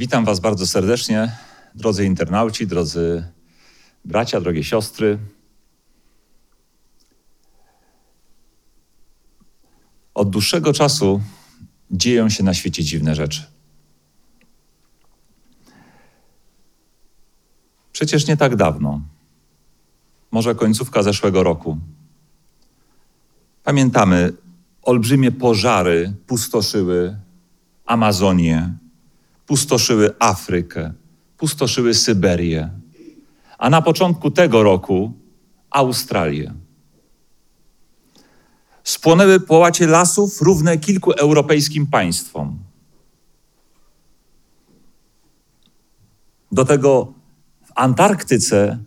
Witam Was bardzo serdecznie, drodzy internauci, drodzy bracia, drogie siostry. Od dłuższego czasu dzieją się na świecie dziwne rzeczy. Przecież nie tak dawno, może końcówka zeszłego roku, pamiętamy, olbrzymie pożary pustoszyły Amazonię, pustoszyły Afrykę, pustoszyły Syberię, a na początku tego roku Australię. Spłonęły połacie lasów równe kilku europejskim państwom. Do tego w Antarktyce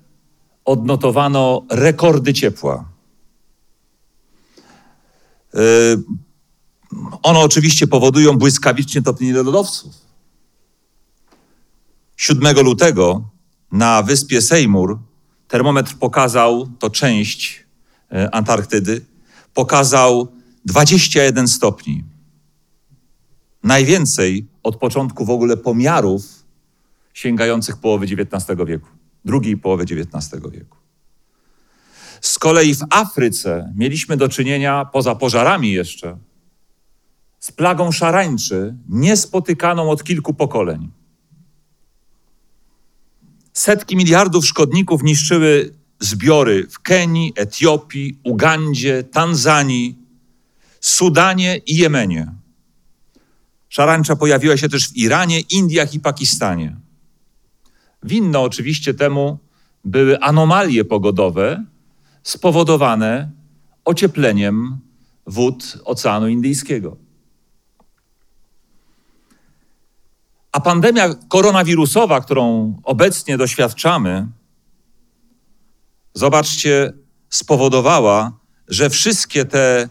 odnotowano rekordy ciepła. Yy, one oczywiście powodują błyskawicznie topnienie lodowców. 7 lutego na wyspie Seymour termometr pokazał, to część e, Antarktydy, pokazał 21 stopni. Najwięcej od początku w ogóle pomiarów sięgających połowy XIX wieku, drugiej połowy XIX wieku. Z kolei w Afryce mieliśmy do czynienia, poza pożarami jeszcze, z plagą szarańczy, niespotykaną od kilku pokoleń. Setki miliardów szkodników niszczyły zbiory w Kenii, Etiopii, Ugandzie, Tanzanii, Sudanie i Jemenie. Szarańcza pojawiła się też w Iranie, Indiach i Pakistanie. Winne oczywiście temu były anomalie pogodowe spowodowane ociepleniem wód Oceanu Indyjskiego. A pandemia koronawirusowa, którą obecnie doświadczamy, zobaczcie, spowodowała, że wszystkie te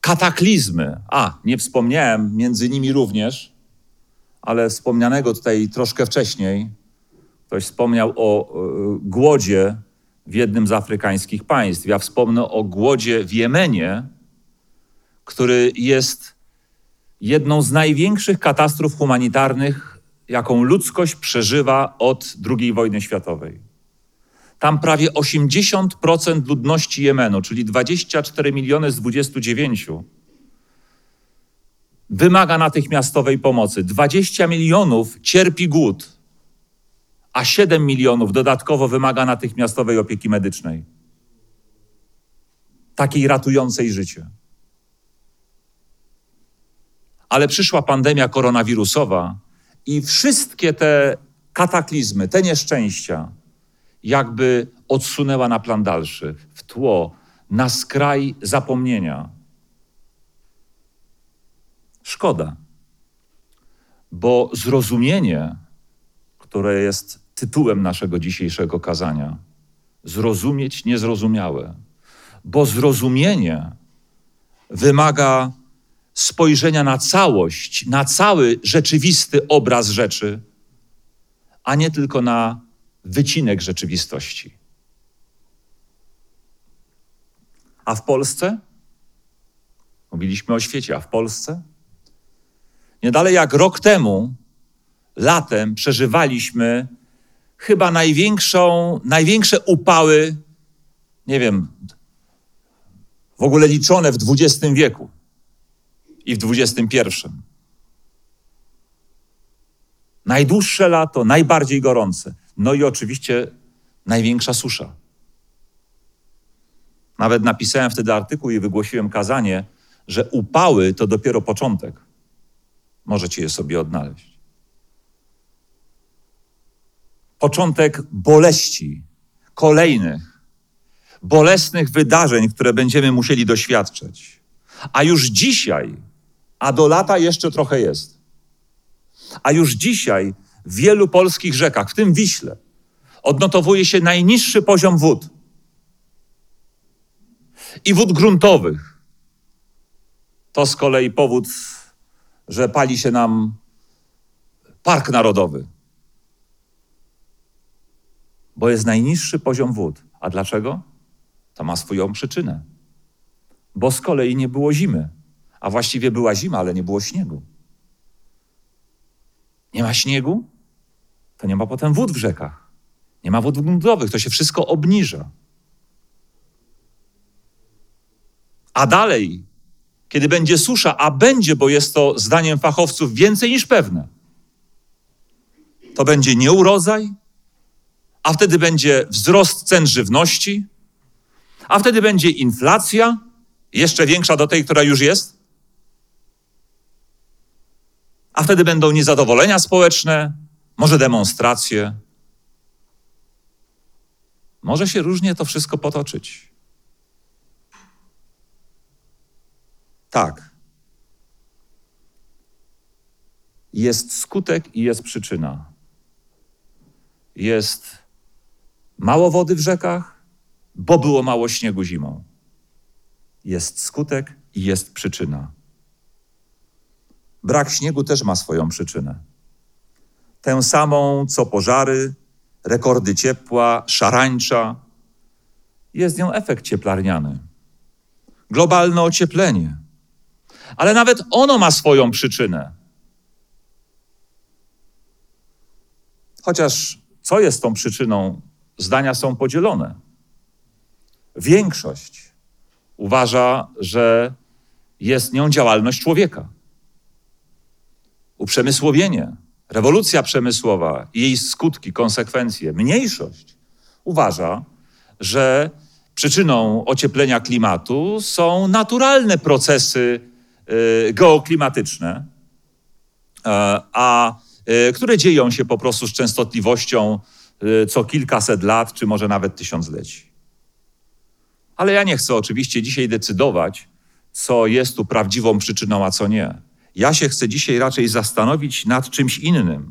kataklizmy, a nie wspomniałem między nimi również, ale wspomnianego tutaj troszkę wcześniej, ktoś wspomniał o y, głodzie w jednym z afrykańskich państw. Ja wspomnę o głodzie w Jemenie, który jest jedną z największych katastrof humanitarnych, jaką ludzkość przeżywa od II wojny światowej. Tam prawie 80% ludności Jemenu, czyli 24 miliony z 29, wymaga natychmiastowej pomocy. 20 milionów cierpi głód, a 7 milionów dodatkowo wymaga natychmiastowej opieki medycznej. Takiej ratującej życie. Ale przyszła pandemia koronawirusowa i wszystkie te kataklizmy, te nieszczęścia, jakby odsunęła na plan dalszy, w tło, na skraj zapomnienia. Szkoda, bo zrozumienie, które jest tytułem naszego dzisiejszego kazania, zrozumieć niezrozumiałe, bo zrozumienie wymaga spojrzenia na całość, na cały rzeczywisty obraz rzeczy, a nie tylko na wycinek rzeczywistości. A w Polsce? Mówiliśmy o świecie, a w Polsce? Nie dalej jak rok temu, latem, przeżywaliśmy chyba największą, największe upały, nie wiem, w ogóle liczone w XX wieku i w XXI. Najdłuższe lato, najbardziej gorące. No i oczywiście największa susza. Nawet napisałem wtedy artykuł i wygłosiłem kazanie, że upały to dopiero początek. Możecie je sobie odnaleźć. Początek boleści, kolejnych, bolesnych wydarzeń, które będziemy musieli doświadczyć. A już dzisiaj, a do lata jeszcze trochę jest, a już dzisiaj w wielu polskich rzekach, w tym Wiśle, odnotowuje się najniższy poziom wód i wód gruntowych. To z kolei powód, że pali się nam park narodowy. Bo jest najniższy poziom wód. A dlaczego? To ma swoją przyczynę. Bo z kolei nie było zimy. A właściwie była zima, ale nie było śniegu. Nie ma śniegu, to nie ma potem wód w rzekach. Nie ma wód gruntowych, to się wszystko obniża. A dalej, kiedy będzie susza, a będzie, bo jest to zdaniem fachowców więcej niż pewne, to będzie nieurodzaj, a wtedy będzie wzrost cen żywności, a wtedy będzie inflacja, jeszcze większa do tej, która już jest, a wtedy będą niezadowolenia społeczne, może demonstracje. Może się różnie to wszystko potoczyć. Tak. Jest skutek i jest przyczyna. Jest mało wody w rzekach, bo było mało śniegu zimą. Jest skutek i jest przyczyna. Brak śniegu też ma swoją przyczynę. Tę samą, co pożary, rekordy ciepła, szarańcza. Jest nią efekt cieplarniany. Globalne ocieplenie. Ale nawet ono ma swoją przyczynę. Chociaż co jest tą przyczyną, zdania są podzielone. Większość uważa, że jest nią działalność człowieka. Uprzemysłowienie, rewolucja przemysłowa i jej skutki, konsekwencje. Mniejszość uważa, że przyczyną ocieplenia klimatu są naturalne procesy y, geoklimatyczne, y, a y, które dzieją się po prostu z częstotliwością co kilkaset lat, czy może nawet tysiącleci. Ale ja nie chcę oczywiście dzisiaj decydować, co jest tu prawdziwą przyczyną, a co nie. Ja się chcę dzisiaj raczej zastanowić nad czymś innym.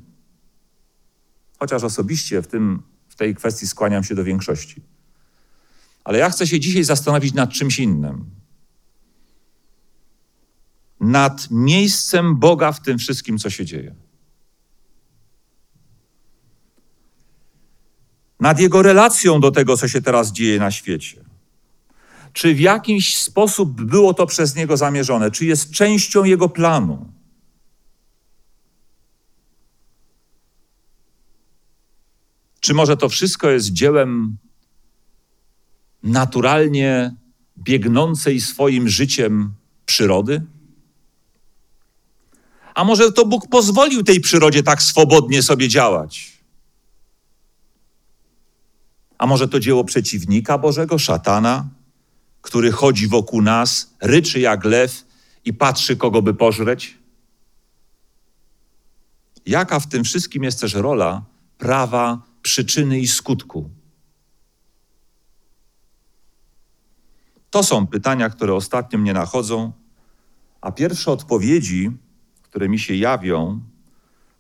Chociaż osobiście w, tym, w tej kwestii skłaniam się do większości. Ale ja chcę się dzisiaj zastanowić nad czymś innym. Nad miejscem Boga w tym wszystkim, co się dzieje. Nad Jego relacją do tego, co się teraz dzieje na świecie. Czy w jakiś sposób było to przez Niego zamierzone? Czy jest częścią Jego planu? Czy może to wszystko jest dziełem naturalnie biegnącej swoim życiem przyrody? A może to Bóg pozwolił tej przyrodzie tak swobodnie sobie działać? A może to dzieło przeciwnika Bożego, szatana, który chodzi wokół nas, ryczy jak lew i patrzy, kogo by pożreć? Jaka w tym wszystkim jest też rola prawa przyczyny i skutku? To są pytania, które ostatnio mnie nachodzą, a pierwsze odpowiedzi, które mi się jawią,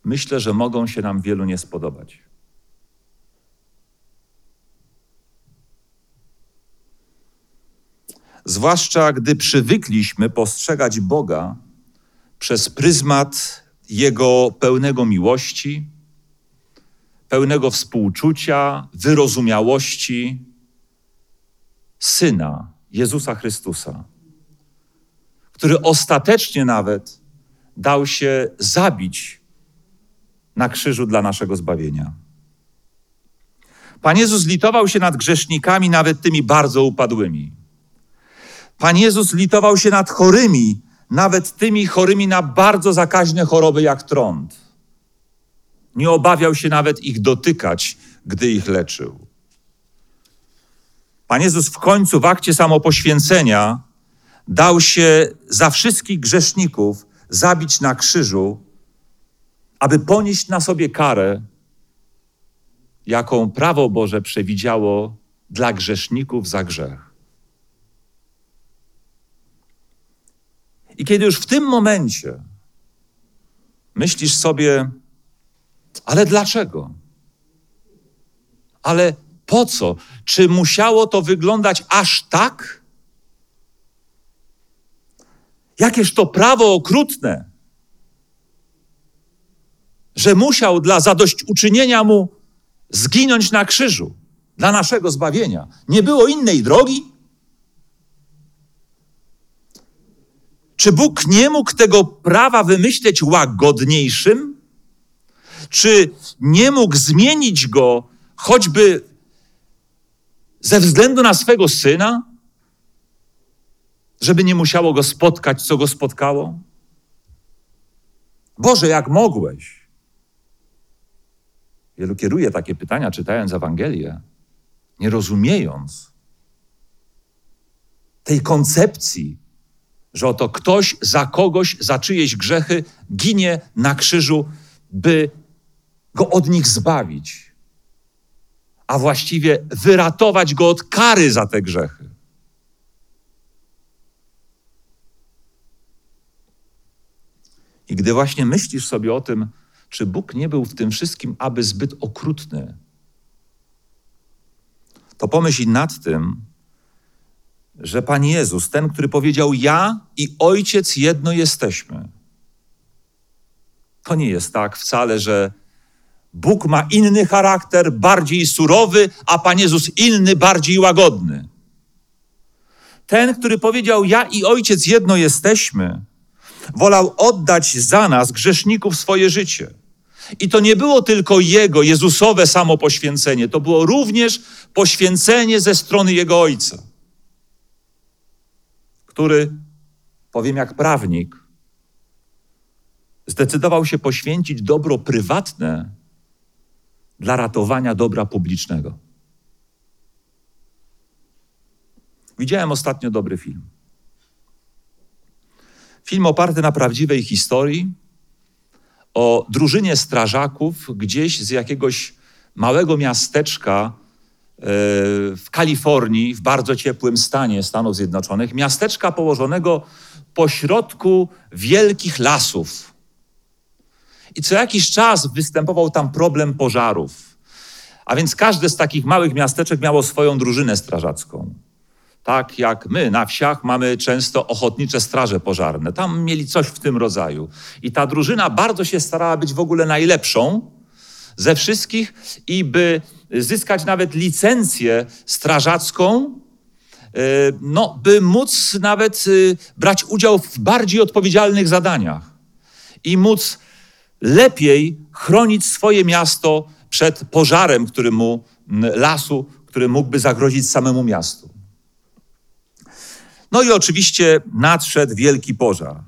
myślę, że mogą się nam wielu nie spodobać. Zwłaszcza gdy przywykliśmy postrzegać Boga przez pryzmat Jego pełnego miłości, pełnego współczucia, wyrozumiałości Syna Jezusa Chrystusa, który ostatecznie nawet dał się zabić na krzyżu dla naszego zbawienia. Pan Jezus litował się nad grzesznikami, nawet tymi bardzo upadłymi. Pan Jezus litował się nad chorymi, nawet tymi chorymi na bardzo zakaźne choroby jak trąd. Nie obawiał się nawet ich dotykać, gdy ich leczył. Pan Jezus w końcu w akcie samopoświęcenia dał się za wszystkich grzeszników zabić na krzyżu, aby ponieść na sobie karę, jaką prawo Boże przewidziało dla grzeszników za grzech. I kiedy już w tym momencie myślisz sobie, ale dlaczego? Ale po co? Czy musiało to wyglądać aż tak? Jakież to prawo okrutne, że musiał dla zadośćuczynienia mu zginąć na krzyżu dla naszego zbawienia. Nie było innej drogi? Czy Bóg nie mógł tego prawa wymyśleć łagodniejszym? Czy nie mógł zmienić go choćby ze względu na swego syna? Żeby nie musiało go spotkać, co go spotkało? Boże, jak mogłeś? Wielu kieruje takie pytania, czytając Ewangelię, nie rozumiejąc tej koncepcji, że oto ktoś za kogoś, za czyjeś grzechy ginie na krzyżu, by go od nich zbawić, a właściwie wyratować go od kary za te grzechy. I gdy właśnie myślisz sobie o tym, czy Bóg nie był w tym wszystkim aby zbyt okrutny, to pomyśl nad tym, że Pan Jezus, ten, który powiedział: Ja i Ojciec jedno jesteśmy. To nie jest tak wcale, że Bóg ma inny charakter, bardziej surowy, a Pan Jezus inny, bardziej łagodny. Ten, który powiedział: Ja i Ojciec jedno jesteśmy, wolał oddać za nas, grzeszników, swoje życie. I to nie było tylko Jego, Jezusowe samo poświęcenie, to było również poświęcenie ze strony Jego Ojca, który, powiem jak prawnik, zdecydował się poświęcić dobro prywatne dla ratowania dobra publicznego. Widziałem ostatnio dobry film. Film oparty na prawdziwej historii o drużynie strażaków gdzieś z jakiegoś małego miasteczka w Kalifornii, w bardzo ciepłym stanie Stanów Zjednoczonych, miasteczka położonego pośrodku wielkich lasów. I co jakiś czas występował tam problem pożarów. A więc każde z takich małych miasteczek miało swoją drużynę strażacką tak jak my na wsiach mamy często ochotnicze straże pożarne. Tam mieli coś w tym rodzaju. I ta drużyna bardzo się starała być w ogóle najlepszą ze wszystkich i by zyskać nawet licencję strażacką, e, no, by móc nawet e, brać udział w bardziej odpowiedzialnych zadaniach i móc lepiej chronić swoje miasto przed pożarem, który mu, lasu, który mógłby zagrozić samemu miastu. No i oczywiście nadszedł wielki pożar.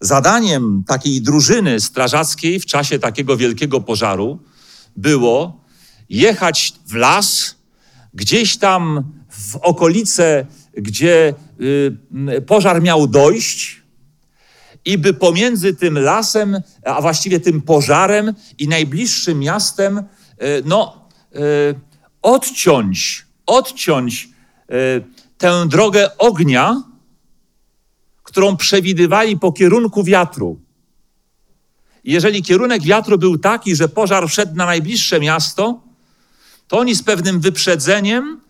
Zadaniem takiej drużyny strażackiej w czasie takiego wielkiego pożaru było jechać w las, gdzieś tam w okolice, gdzie y, pożar miał dojść, i by pomiędzy tym lasem, a właściwie tym pożarem i najbliższym miastem, y, no, y, odciąć, odciąć tę drogę ognia, którą przewidywali po kierunku wiatru. Jeżeli kierunek wiatru był taki, że pożar wszedł na najbliższe miasto, to oni z pewnym wyprzedzeniem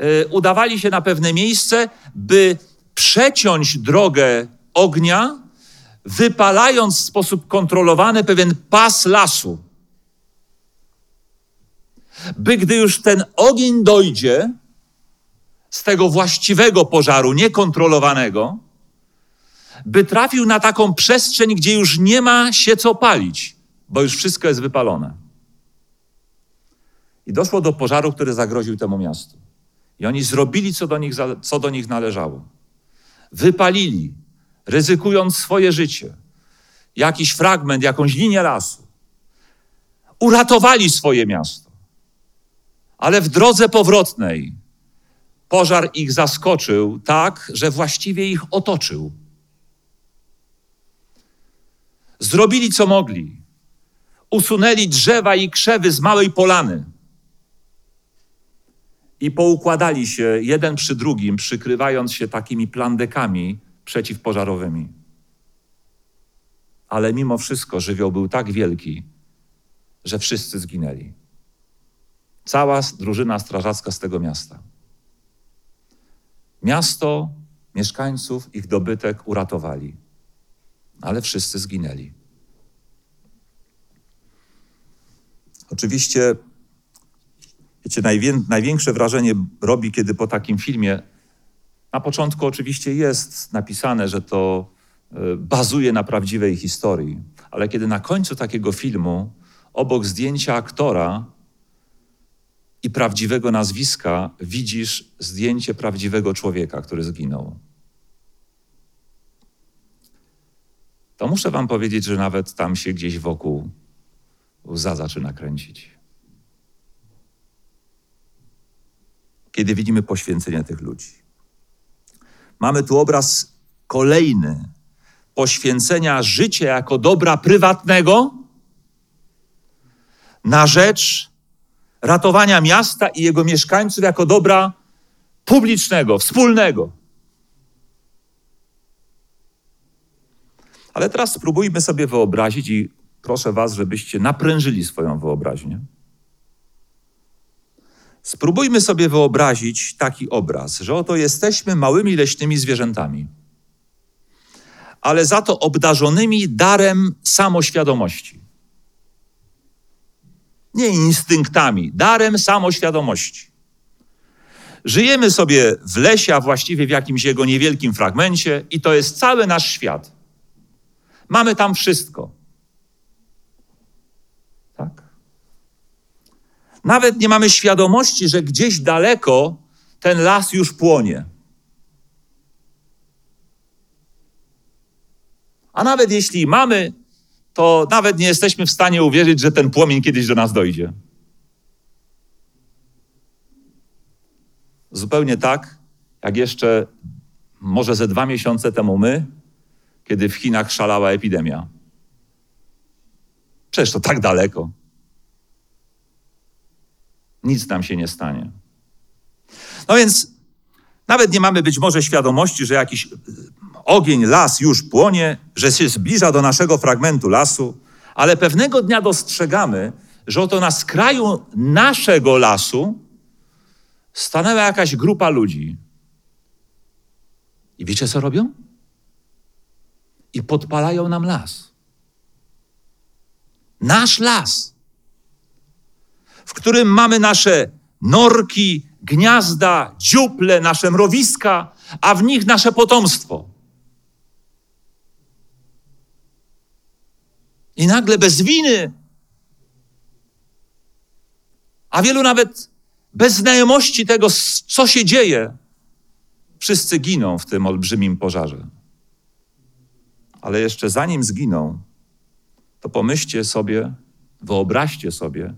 y, udawali się na pewne miejsce, by przeciąć drogę ognia, wypalając w sposób kontrolowany pewien pas lasu. By gdy już ten ogień dojdzie, z tego właściwego pożaru, niekontrolowanego, by trafił na taką przestrzeń, gdzie już nie ma się co palić, bo już wszystko jest wypalone. I doszło do pożaru, który zagroził temu miastu. I oni zrobili, co do nich, co do nich należało. Wypalili, ryzykując swoje życie, jakiś fragment, jakąś linię lasu. Uratowali swoje miasto. Ale w drodze powrotnej Pożar ich zaskoczył tak, że właściwie ich otoczył. Zrobili co mogli. Usunęli drzewa i krzewy z małej polany. I poukładali się jeden przy drugim, przykrywając się takimi plandekami przeciwpożarowymi. Ale mimo wszystko żywioł był tak wielki, że wszyscy zginęli. Cała drużyna strażacka z tego miasta. Miasto, mieszkańców, ich dobytek uratowali, ale wszyscy zginęli. Oczywiście, wiecie, największe wrażenie robi, kiedy po takim filmie, na początku oczywiście jest napisane, że to bazuje na prawdziwej historii. Ale kiedy na końcu takiego filmu, obok zdjęcia aktora i prawdziwego nazwiska, widzisz zdjęcie prawdziwego człowieka, który zginął. To muszę Wam powiedzieć, że nawet tam się gdzieś wokół łza zaczyna kręcić. Kiedy widzimy poświęcenie tych ludzi. Mamy tu obraz kolejny poświęcenia życia jako dobra prywatnego na rzecz ratowania miasta i jego mieszkańców jako dobra publicznego, wspólnego. Ale teraz spróbujmy sobie wyobrazić i proszę Was, żebyście naprężyli swoją wyobraźnię. Spróbujmy sobie wyobrazić taki obraz, że oto jesteśmy małymi leśnymi zwierzętami, ale za to obdarzonymi darem samoświadomości. Nie instynktami, darem samoświadomości. Żyjemy sobie w lesie, a właściwie w jakimś jego niewielkim fragmencie, i to jest cały nasz świat. Mamy tam wszystko. Tak? Nawet nie mamy świadomości, że gdzieś daleko ten las już płonie. A nawet jeśli mamy, to nawet nie jesteśmy w stanie uwierzyć, że ten płomień kiedyś do nas dojdzie. Zupełnie tak, jak jeszcze może ze dwa miesiące temu my, kiedy w Chinach szalała epidemia. Przecież to tak daleko. Nic nam się nie stanie. No więc nawet nie mamy być może świadomości, że jakiś ogień, las już płonie, że się zbliża do naszego fragmentu lasu, ale pewnego dnia dostrzegamy, że oto na skraju naszego lasu stanęła jakaś grupa ludzi. I wiecie, co robią? I podpalają nam las. Nasz las, w którym mamy nasze norki, gniazda, dziuple, nasze mrowiska, a w nich nasze potomstwo. I nagle bez winy, a wielu nawet bez znajomości tego, co się dzieje, wszyscy giną w tym olbrzymim pożarze. Ale jeszcze zanim zginą, to pomyślcie sobie, wyobraźcie sobie,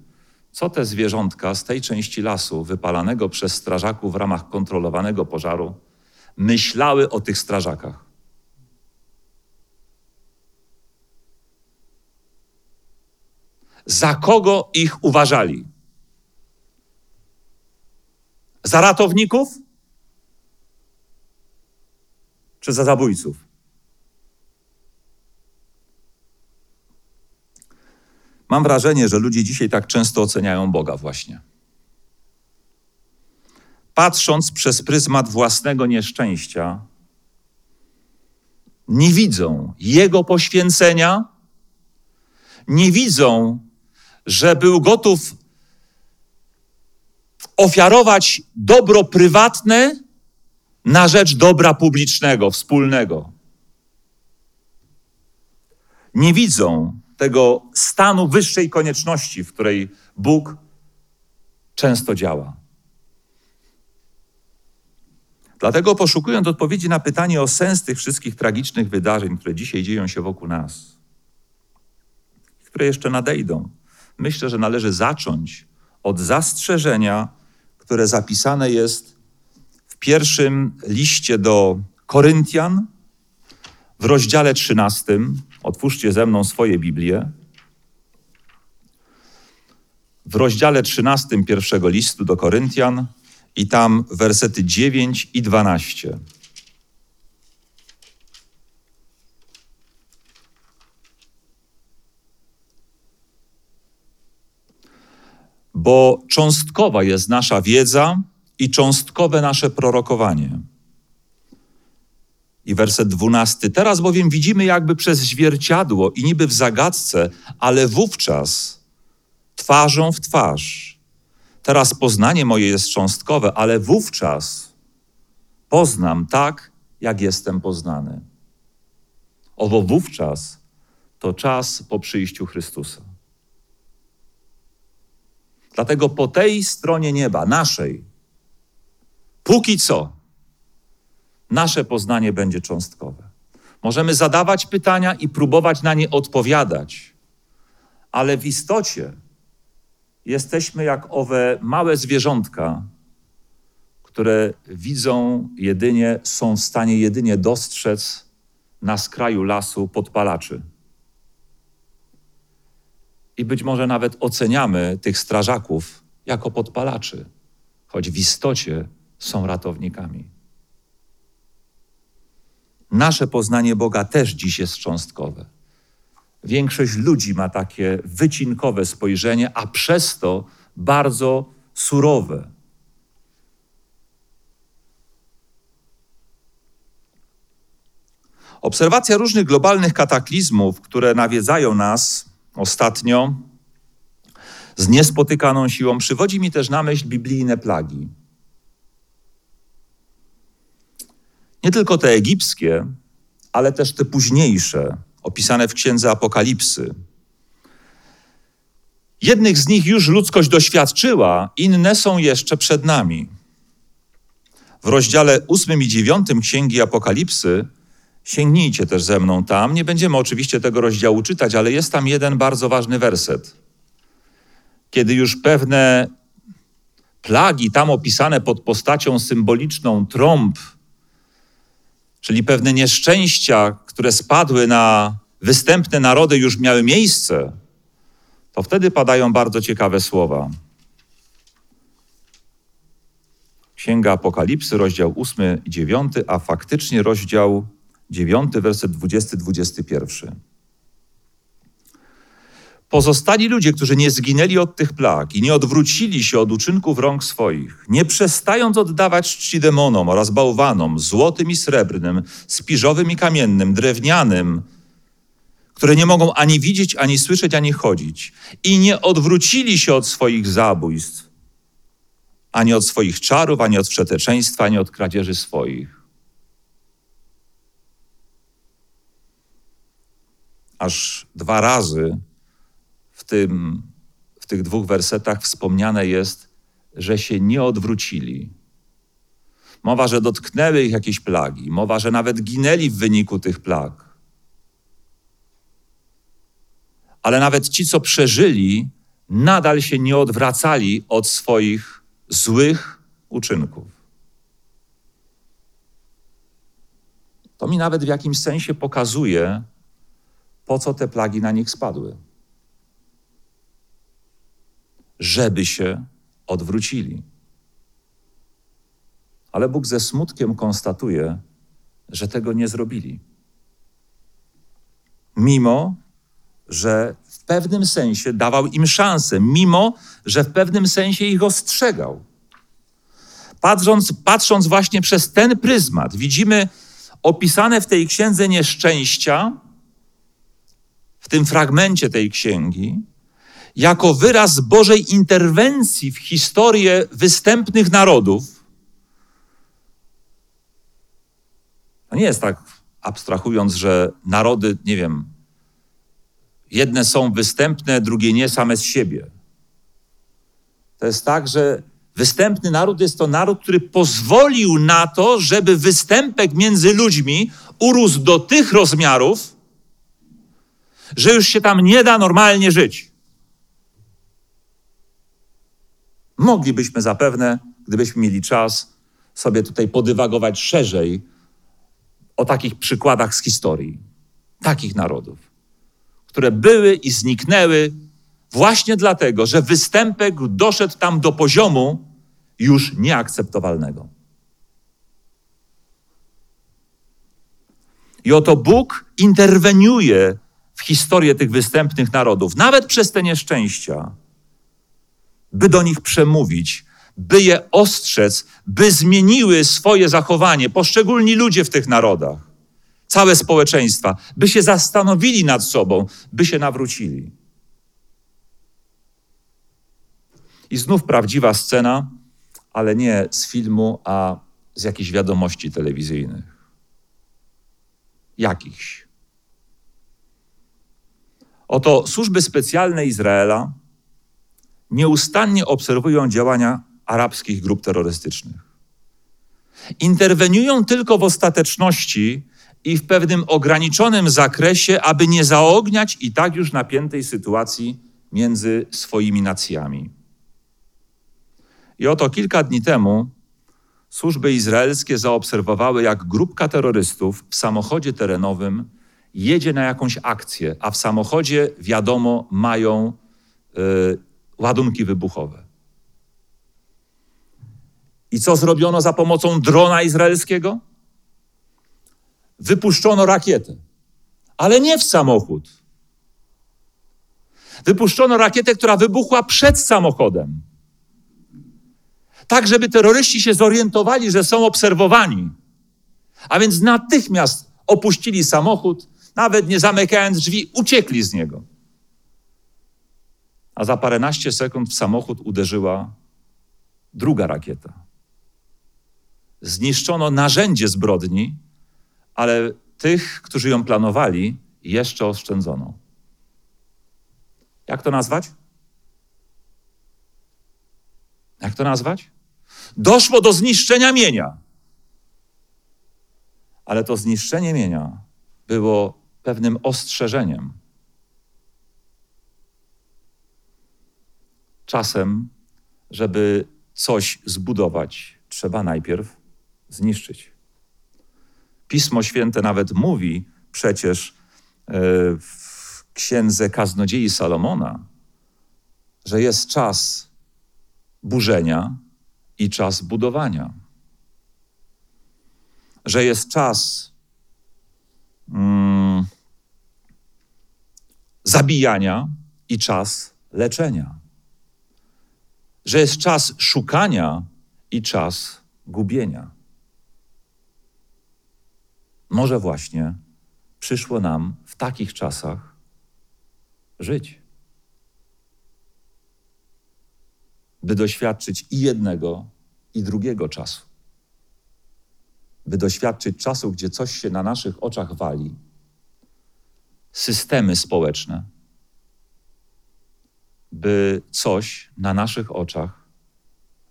co te zwierzątka z tej części lasu wypalanego przez strażaków w ramach kontrolowanego pożaru myślały o tych strażakach. Za kogo ich uważali? Za ratowników? Czy za zabójców? Mam wrażenie, że ludzie dzisiaj tak często oceniają Boga właśnie. Patrząc przez pryzmat własnego nieszczęścia, nie widzą Jego poświęcenia, nie widzą, że był gotów ofiarować dobro prywatne na rzecz dobra publicznego, wspólnego. Nie widzą, tego stanu wyższej konieczności, w której Bóg często działa. Dlatego poszukując odpowiedzi na pytanie o sens tych wszystkich tragicznych wydarzeń, które dzisiaj dzieją się wokół nas, które jeszcze nadejdą, myślę, że należy zacząć od zastrzeżenia, które zapisane jest w pierwszym liście do Koryntian w rozdziale 13, Otwórzcie ze mną swoje Biblię. W rozdziale 13 pierwszego listu do Koryntian i tam wersety 9 i 12. Bo cząstkowa jest nasza wiedza i cząstkowe nasze prorokowanie. I werset dwunasty. Teraz bowiem widzimy jakby przez zwierciadło i niby w zagadce, ale wówczas twarzą w twarz. Teraz poznanie moje jest cząstkowe, ale wówczas poznam tak, jak jestem poznany. owo wówczas to czas po przyjściu Chrystusa. Dlatego po tej stronie nieba, naszej, póki co, nasze poznanie będzie cząstkowe. Możemy zadawać pytania i próbować na nie odpowiadać, ale w istocie jesteśmy jak owe małe zwierzątka, które widzą jedynie, są w stanie jedynie dostrzec na skraju lasu podpalaczy. I być może nawet oceniamy tych strażaków jako podpalaczy, choć w istocie są ratownikami. Nasze poznanie Boga też dziś jest cząstkowe. Większość ludzi ma takie wycinkowe spojrzenie, a przez to bardzo surowe. Obserwacja różnych globalnych kataklizmów, które nawiedzają nas ostatnio z niespotykaną siłą, przywodzi mi też na myśl biblijne plagi. Nie tylko te egipskie, ale też te późniejsze, opisane w księdze Apokalipsy. Jednych z nich już ludzkość doświadczyła, inne są jeszcze przed nami. W rozdziale 8 i 9 księgi Apokalipsy sięgnijcie też ze mną tam. Nie będziemy oczywiście tego rozdziału czytać, ale jest tam jeden bardzo ważny werset. Kiedy już pewne plagi, tam opisane pod postacią symboliczną trąb, czyli pewne nieszczęścia, które spadły na występne narody, już miały miejsce, to wtedy padają bardzo ciekawe słowa. Księga Apokalipsy, rozdział 8 i 9, a faktycznie rozdział 9, werset 20-21. Pozostali ludzie, którzy nie zginęli od tych plag i nie odwrócili się od uczynków rąk swoich, nie przestając oddawać czci demonom oraz bałwanom, złotym i srebrnym, spiżowym i kamiennym, drewnianym, które nie mogą ani widzieć, ani słyszeć, ani chodzić, i nie odwrócili się od swoich zabójstw, ani od swoich czarów, ani od wszeteczeństwa, ani od kradzieży swoich. Aż dwa razy w, tym, w tych dwóch wersetach wspomniane jest, że się nie odwrócili. Mowa, że dotknęły ich jakieś plagi, mowa, że nawet ginęli w wyniku tych plag. Ale nawet ci, co przeżyli, nadal się nie odwracali od swoich złych uczynków. To mi nawet w jakimś sensie pokazuje, po co te plagi na nich spadły żeby się odwrócili. Ale Bóg ze smutkiem konstatuje, że tego nie zrobili. Mimo, że w pewnym sensie dawał im szansę, mimo, że w pewnym sensie ich ostrzegał. Patrząc, patrząc właśnie przez ten pryzmat, widzimy opisane w tej księdze nieszczęścia, w tym fragmencie tej księgi, jako wyraz Bożej interwencji w historię występnych narodów. To nie jest tak, abstrahując, że narody, nie wiem, jedne są występne, drugie nie same z siebie. To jest tak, że występny naród jest to naród, który pozwolił na to, żeby występek między ludźmi urósł do tych rozmiarów, że już się tam nie da normalnie żyć. Moglibyśmy zapewne, gdybyśmy mieli czas, sobie tutaj podywagować szerzej o takich przykładach z historii, takich narodów, które były i zniknęły właśnie dlatego, że występek doszedł tam do poziomu już nieakceptowalnego. I oto Bóg interweniuje w historię tych występnych narodów, nawet przez te nieszczęścia by do nich przemówić, by je ostrzec, by zmieniły swoje zachowanie, poszczególni ludzie w tych narodach, całe społeczeństwa, by się zastanowili nad sobą, by się nawrócili. I znów prawdziwa scena, ale nie z filmu, a z jakichś wiadomości telewizyjnych. Jakichś. Oto służby specjalne Izraela nieustannie obserwują działania arabskich grup terrorystycznych. Interweniują tylko w ostateczności i w pewnym ograniczonym zakresie, aby nie zaogniać i tak już napiętej sytuacji między swoimi nacjami. I oto kilka dni temu służby izraelskie zaobserwowały, jak grupka terrorystów w samochodzie terenowym jedzie na jakąś akcję, a w samochodzie, wiadomo, mają y, ładunki wybuchowe. I co zrobiono za pomocą drona izraelskiego? Wypuszczono rakietę, ale nie w samochód. Wypuszczono rakietę, która wybuchła przed samochodem. Tak, żeby terroryści się zorientowali, że są obserwowani. A więc natychmiast opuścili samochód, nawet nie zamykając drzwi, uciekli z niego. A za paręnaście sekund w samochód uderzyła druga rakieta. Zniszczono narzędzie zbrodni, ale tych, którzy ją planowali, jeszcze oszczędzono. Jak to nazwać? Jak to nazwać? Doszło do zniszczenia mienia. Ale to zniszczenie mienia było pewnym ostrzeżeniem. Czasem, żeby coś zbudować, trzeba najpierw zniszczyć. Pismo Święte nawet mówi przecież e, w księdze kaznodziei Salomona, że jest czas burzenia i czas budowania. Że jest czas mm, zabijania i czas leczenia. Że jest czas szukania i czas gubienia. Może właśnie przyszło nam w takich czasach żyć. By doświadczyć i jednego, i drugiego czasu. By doświadczyć czasu, gdzie coś się na naszych oczach wali, systemy społeczne, by coś na naszych oczach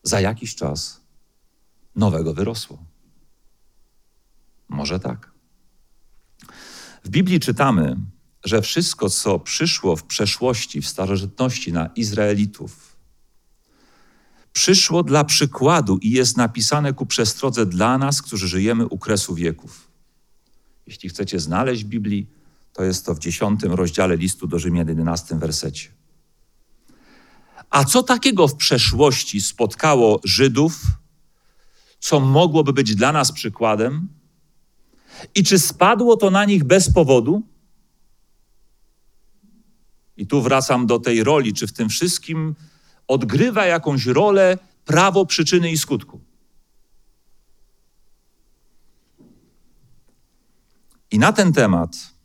za jakiś czas nowego wyrosło. Może tak. W Biblii czytamy, że wszystko, co przyszło w przeszłości, w starożytności na Izraelitów, przyszło dla przykładu i jest napisane ku przestrodze dla nas, którzy żyjemy u kresu wieków. Jeśli chcecie znaleźć Biblii, to jest to w dziesiątym rozdziale listu do Rzymian, 11 wersecie. A co takiego w przeszłości spotkało Żydów, co mogłoby być dla nas przykładem? I czy spadło to na nich bez powodu? I tu wracam do tej roli, czy w tym wszystkim odgrywa jakąś rolę prawo przyczyny i skutku. I na ten temat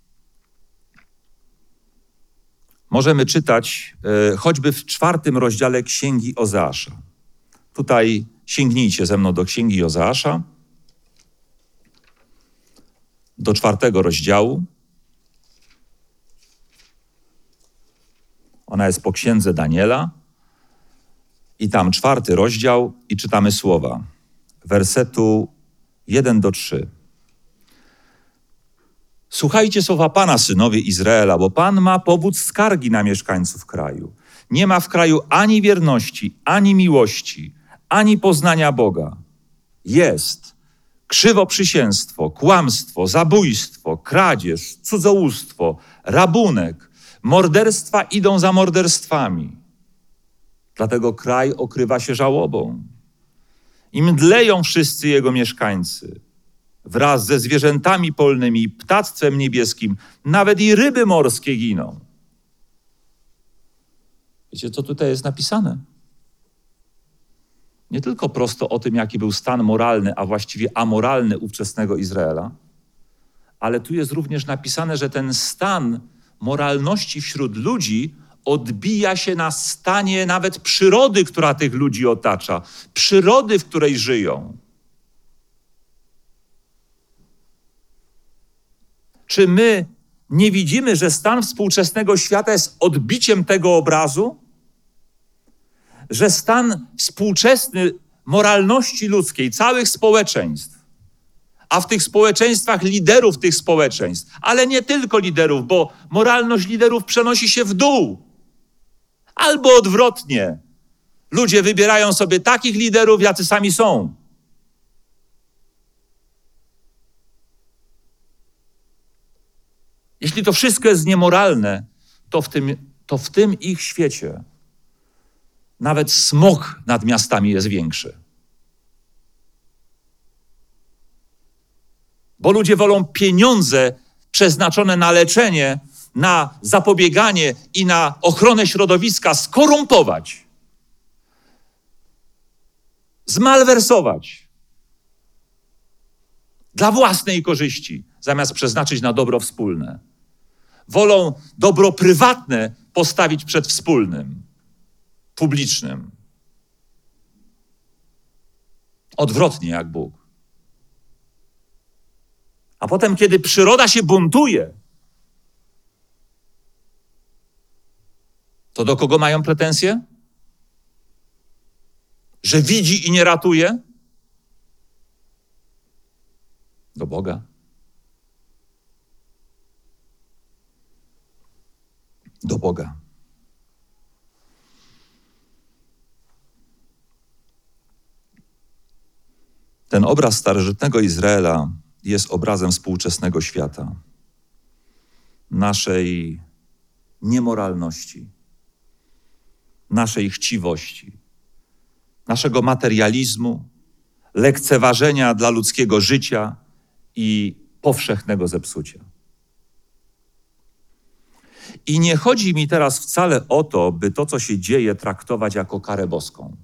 możemy czytać e, choćby w czwartym rozdziale Księgi Ozeasza. Tutaj sięgnijcie ze mną do Księgi Ozeasza do czwartego rozdziału. Ona jest po księdze Daniela. I tam czwarty rozdział i czytamy słowa. Wersetu 1 do 3. Słuchajcie słowa Pana, synowie Izraela, bo Pan ma powód skargi na mieszkańców kraju. Nie ma w kraju ani wierności, ani miłości, ani poznania Boga. Jest krzywoprzysięstwo, kłamstwo, zabójstwo, kradzież, cudzołóstwo, rabunek, morderstwa idą za morderstwami. Dlatego kraj okrywa się żałobą. I mdleją wszyscy jego mieszkańcy. Wraz ze zwierzętami polnymi, ptactwem niebieskim, nawet i ryby morskie giną. Wiecie, co tutaj jest napisane? nie tylko prosto o tym, jaki był stan moralny, a właściwie amoralny ówczesnego Izraela, ale tu jest również napisane, że ten stan moralności wśród ludzi odbija się na stanie nawet przyrody, która tych ludzi otacza, przyrody, w której żyją. Czy my nie widzimy, że stan współczesnego świata jest odbiciem tego obrazu? Że stan współczesny moralności ludzkiej, całych społeczeństw, a w tych społeczeństwach liderów tych społeczeństw, ale nie tylko liderów, bo moralność liderów przenosi się w dół. Albo odwrotnie. Ludzie wybierają sobie takich liderów, jacy sami są. Jeśli to wszystko jest niemoralne, to w tym, to w tym ich świecie nawet smog nad miastami jest większy. Bo ludzie wolą pieniądze przeznaczone na leczenie, na zapobieganie i na ochronę środowiska skorumpować, zmalwersować dla własnej korzyści, zamiast przeznaczyć na dobro wspólne. Wolą dobro prywatne postawić przed wspólnym, publicznym. Odwrotnie jak Bóg. A potem, kiedy przyroda się buntuje, to do kogo mają pretensje? Że widzi i nie ratuje? Do Boga. Do Boga. Ten obraz starożytnego Izraela jest obrazem współczesnego świata, naszej niemoralności, naszej chciwości, naszego materializmu, lekceważenia dla ludzkiego życia i powszechnego zepsucia. I nie chodzi mi teraz wcale o to, by to, co się dzieje, traktować jako karę boską.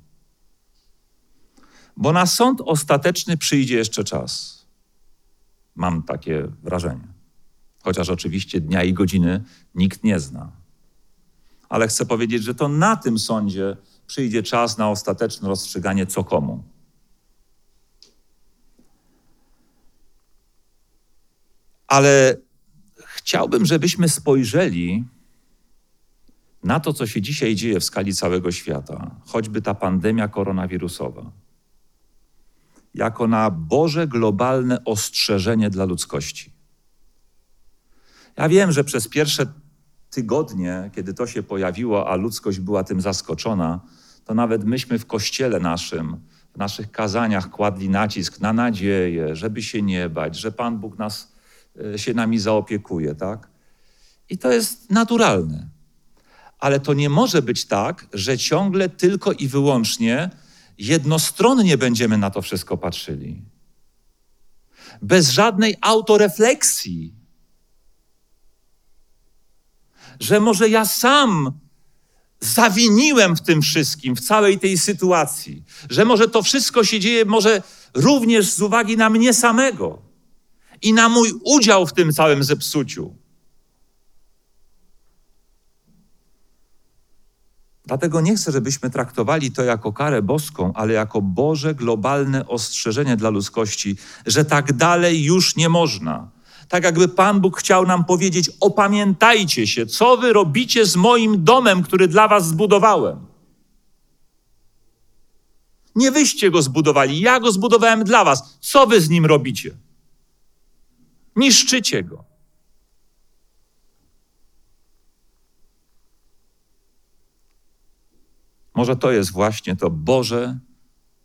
Bo na sąd ostateczny przyjdzie jeszcze czas. Mam takie wrażenie. Chociaż oczywiście dnia i godziny nikt nie zna. Ale chcę powiedzieć, że to na tym sądzie przyjdzie czas na ostateczne rozstrzyganie co komu. Ale chciałbym, żebyśmy spojrzeli na to, co się dzisiaj dzieje w skali całego świata, choćby ta pandemia koronawirusowa jako na Boże globalne ostrzeżenie dla ludzkości. Ja wiem, że przez pierwsze tygodnie, kiedy to się pojawiło, a ludzkość była tym zaskoczona, to nawet myśmy w kościele naszym, w naszych kazaniach kładli nacisk na nadzieję, żeby się nie bać, że Pan Bóg nas, się nami zaopiekuje, tak? I to jest naturalne. Ale to nie może być tak, że ciągle tylko i wyłącznie jednostronnie będziemy na to wszystko patrzyli. Bez żadnej autorefleksji. Że może ja sam zawiniłem w tym wszystkim, w całej tej sytuacji, że może to wszystko się dzieje może również z uwagi na mnie samego i na mój udział w tym całym zepsuciu. Dlatego nie chcę, żebyśmy traktowali to jako karę boską, ale jako Boże globalne ostrzeżenie dla ludzkości, że tak dalej już nie można. Tak jakby Pan Bóg chciał nam powiedzieć: opamiętajcie się, co wy robicie z moim domem, który dla was zbudowałem. Nie wyście go zbudowali, ja go zbudowałem dla was. Co wy z nim robicie? Niszczycie go. Może to jest właśnie to Boże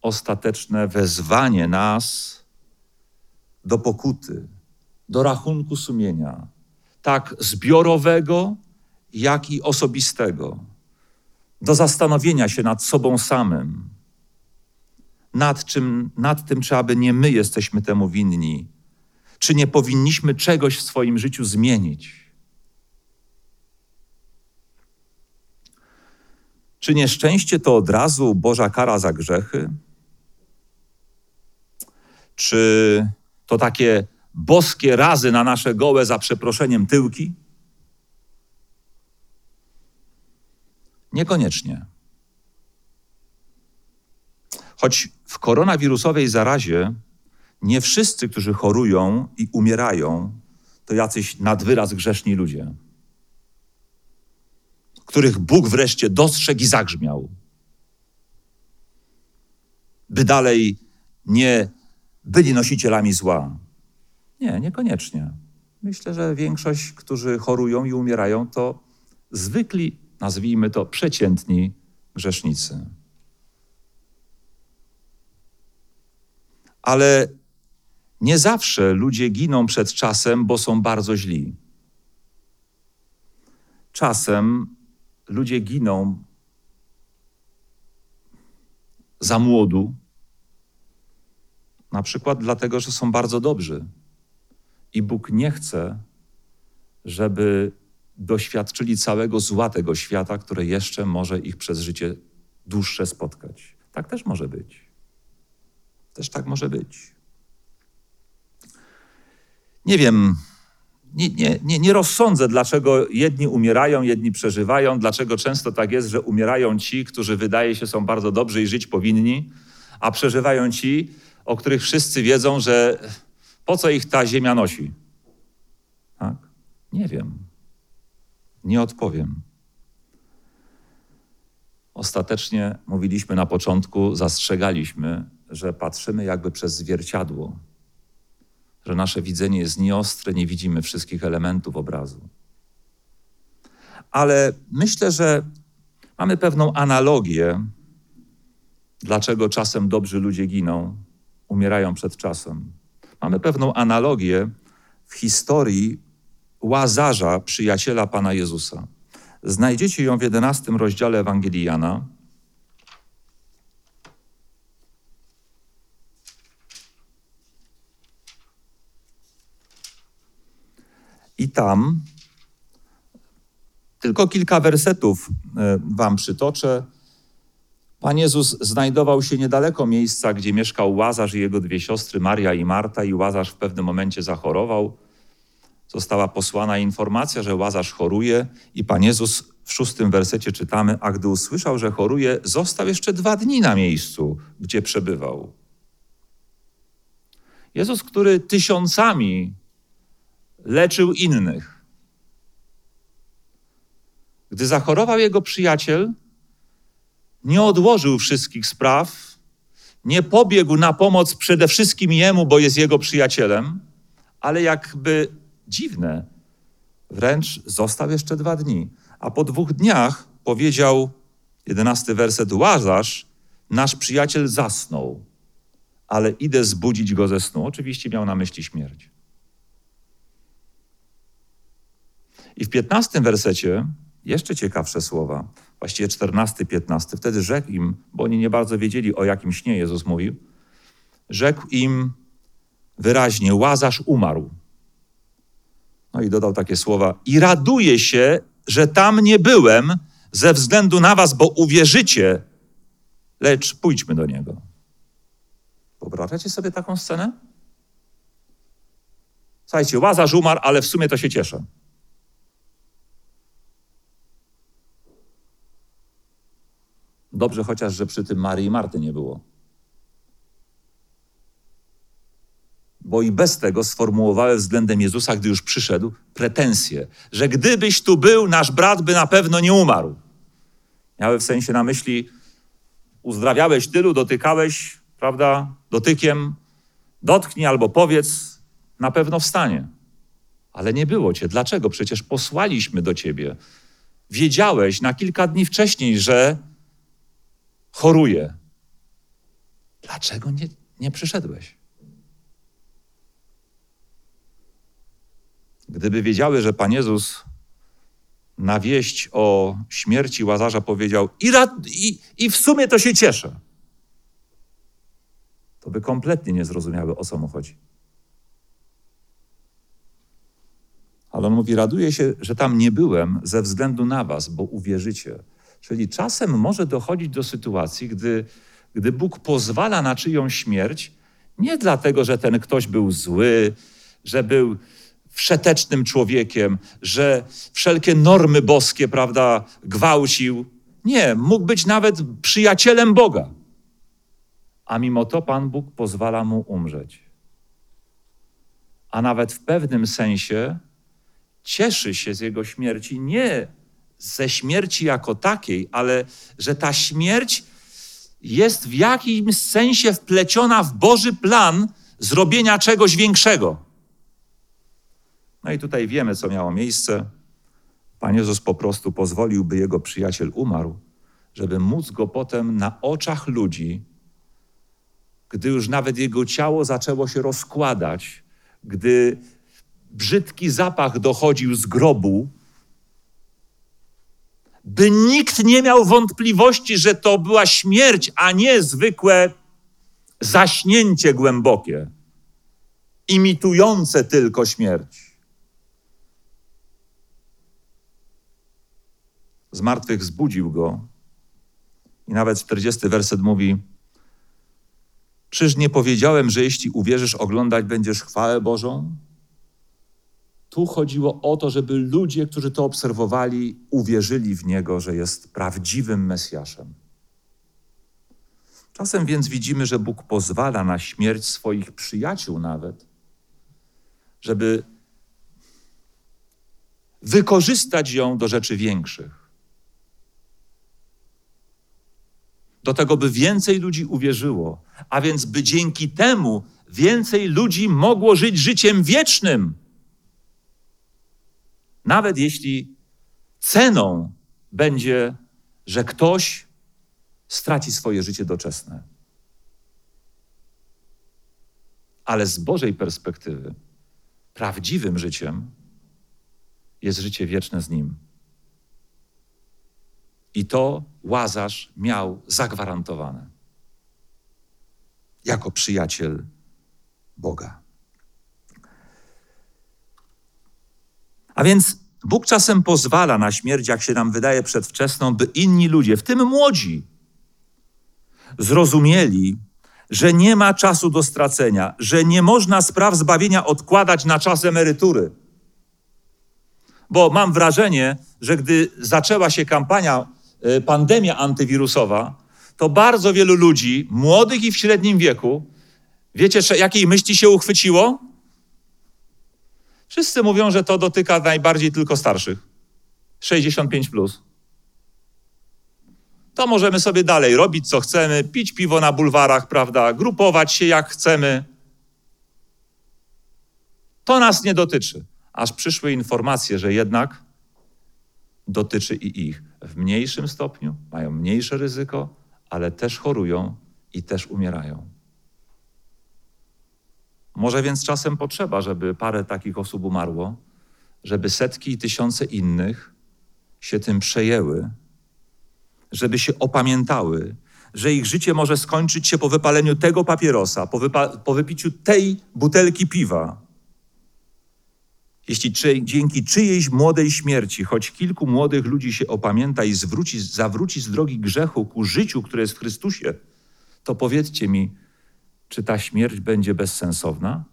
ostateczne wezwanie nas do pokuty, do rachunku sumienia, tak zbiorowego, jak i osobistego, do zastanowienia się nad sobą samym, nad, czym, nad tym, czy aby nie my jesteśmy temu winni, czy nie powinniśmy czegoś w swoim życiu zmienić. Czy nieszczęście to od razu Boża kara za grzechy? Czy to takie boskie razy na nasze gołe za przeproszeniem tyłki? Niekoniecznie. Choć w koronawirusowej zarazie nie wszyscy, którzy chorują i umierają, to jacyś nadwyraz grzeszni ludzie, których Bóg wreszcie dostrzegł i zagrzmiał. By dalej nie byli nosicielami zła. Nie, niekoniecznie. Myślę, że większość, którzy chorują i umierają, to zwykli, nazwijmy to, przeciętni grzesznicy. Ale nie zawsze ludzie giną przed czasem, bo są bardzo źli. Czasem ludzie giną za młodu, na przykład dlatego, że są bardzo dobrzy. I Bóg nie chce, żeby doświadczyli całego zła tego świata, które jeszcze może ich przez życie dłuższe spotkać. Tak też może być. Też tak może być. Nie wiem, nie, nie, nie, nie rozsądzę, dlaczego jedni umierają, jedni przeżywają, dlaczego często tak jest, że umierają ci, którzy wydaje się są bardzo dobrzy i żyć powinni, a przeżywają ci, o których wszyscy wiedzą, że po co ich ta ziemia nosi. Tak? Nie wiem. Nie odpowiem. Ostatecznie mówiliśmy na początku, zastrzegaliśmy, że patrzymy jakby przez zwierciadło, że nasze widzenie jest nieostre, nie widzimy wszystkich elementów obrazu. Ale myślę, że mamy pewną analogię, dlaczego czasem dobrzy ludzie giną, umierają przed czasem. Mamy pewną analogię w historii Łazarza, przyjaciela Pana Jezusa. Znajdziecie ją w 11 rozdziale Ewangelii Jana. I tam tylko kilka wersetów e, Wam przytoczę. Pan Jezus znajdował się niedaleko miejsca, gdzie mieszkał Łazarz i jego dwie siostry, Maria i Marta, i Łazarz w pewnym momencie zachorował. Została posłana informacja, że Łazarz choruje, i Pan Jezus w szóstym wersecie czytamy: A gdy usłyszał, że choruje, został jeszcze dwa dni na miejscu, gdzie przebywał. Jezus, który tysiącami leczył innych. Gdy zachorował jego przyjaciel, nie odłożył wszystkich spraw, nie pobiegł na pomoc przede wszystkim jemu, bo jest jego przyjacielem, ale jakby dziwne, wręcz został jeszcze dwa dni. A po dwóch dniach powiedział, jedenasty werset, Łazarz, nasz przyjaciel zasnął, ale idę zbudzić go ze snu. Oczywiście miał na myśli śmierć. I w piętnastym wersecie jeszcze ciekawsze słowa, właściwie czternasty, piętnasty. Wtedy rzekł im, bo oni nie bardzo wiedzieli, o jakim śnie Jezus mówił, rzekł im wyraźnie, Łazarz umarł. No i dodał takie słowa, i raduję się, że tam nie byłem ze względu na was, bo uwierzycie, lecz pójdźmy do niego. Wyobrażacie sobie taką scenę? Słuchajcie, Łazarz umarł, ale w sumie to się cieszę. Dobrze chociaż, że przy tym Marii i Marty nie było. Bo i bez tego sformułowały względem Jezusa, gdy już przyszedł, pretensje, że gdybyś tu był, nasz brat by na pewno nie umarł. Miały w sensie na myśli, uzdrawiałeś tylu, dotykałeś, prawda, dotykiem, dotknij albo powiedz, na pewno wstanie. Ale nie było cię. Dlaczego? Przecież posłaliśmy do ciebie. Wiedziałeś na kilka dni wcześniej, że choruje. Dlaczego nie, nie przyszedłeś? Gdyby wiedziały, że Pan Jezus na wieść o śmierci Łazarza powiedział i, i, i w sumie to się cieszę, to by kompletnie nie zrozumiały, o co mu chodzi. Ale on mówi, raduję się, że tam nie byłem ze względu na was, bo uwierzycie. Czyli czasem może dochodzić do sytuacji, gdy, gdy Bóg pozwala na czyjąś śmierć, nie dlatego, że ten ktoś był zły, że był wszetecznym człowiekiem, że wszelkie normy boskie, prawda, gwałcił. Nie, mógł być nawet przyjacielem Boga. A mimo to Pan Bóg pozwala mu umrzeć. a nawet w pewnym sensie cieszy się z jego śmierci nie ze śmierci jako takiej, ale że ta śmierć jest w jakimś sensie wpleciona w Boży plan zrobienia czegoś większego. No i tutaj wiemy, co miało miejsce. Pan Jezus po prostu pozwolił, by jego przyjaciel umarł, żeby móc go potem na oczach ludzi, gdy już nawet jego ciało zaczęło się rozkładać, gdy brzydki zapach dochodził z grobu, by nikt nie miał wątpliwości, że to była śmierć, a nie zwykłe zaśnięcie głębokie, imitujące tylko śmierć. Z martwych zbudził go. I nawet 40 werset mówi: Czyż nie powiedziałem, że jeśli uwierzysz, oglądać będziesz chwałę Bożą? Tu chodziło o to, żeby ludzie, którzy to obserwowali, uwierzyli w niego, że jest prawdziwym Mesjaszem. Czasem więc widzimy, że Bóg pozwala na śmierć swoich przyjaciół, nawet, żeby wykorzystać ją do rzeczy większych. Do tego, by więcej ludzi uwierzyło, a więc by dzięki temu więcej ludzi mogło żyć życiem wiecznym nawet jeśli ceną będzie, że ktoś straci swoje życie doczesne. Ale z Bożej perspektywy, prawdziwym życiem jest życie wieczne z Nim. I to Łazarz miał zagwarantowane jako przyjaciel Boga. A więc Bóg czasem pozwala na śmierć, jak się nam wydaje, przedwczesną, by inni ludzie, w tym młodzi, zrozumieli, że nie ma czasu do stracenia, że nie można spraw zbawienia odkładać na czas emerytury. Bo mam wrażenie, że gdy zaczęła się kampania, y, pandemia antywirusowa, to bardzo wielu ludzi, młodych i w średnim wieku, wiecie, jakiej myśli się uchwyciło? Wszyscy mówią, że to dotyka najbardziej tylko starszych. 65 plus. To możemy sobie dalej robić, co chcemy, pić piwo na bulwarach, prawda, grupować się jak chcemy. To nas nie dotyczy. Aż przyszły informacje, że jednak dotyczy i ich. W mniejszym stopniu, mają mniejsze ryzyko, ale też chorują i też umierają. Może więc czasem potrzeba, żeby parę takich osób umarło, żeby setki i tysiące innych się tym przejęły, żeby się opamiętały, że ich życie może skończyć się po wypaleniu tego papierosa, po, po wypiciu tej butelki piwa. Jeśli czy, dzięki czyjejś młodej śmierci choć kilku młodych ludzi się opamięta i zwróci, zawróci z drogi grzechu ku życiu, które jest w Chrystusie, to powiedzcie mi, czy ta śmierć będzie bezsensowna?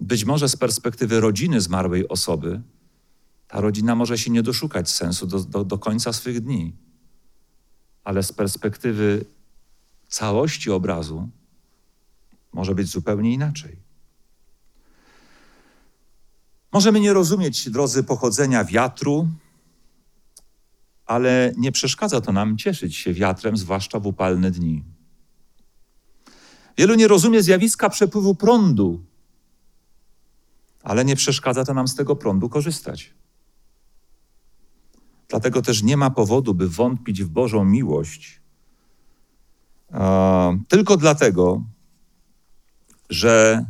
Być może z perspektywy rodziny zmarłej osoby, ta rodzina może się nie doszukać sensu do, do, do końca swych dni, ale z perspektywy całości obrazu może być zupełnie inaczej. Możemy nie rozumieć, drodzy, pochodzenia wiatru, ale nie przeszkadza to nam cieszyć się wiatrem, zwłaszcza w upalne dni. Wielu nie rozumie zjawiska przepływu prądu, ale nie przeszkadza to nam z tego prądu korzystać. Dlatego też nie ma powodu, by wątpić w Bożą miłość, tylko dlatego, że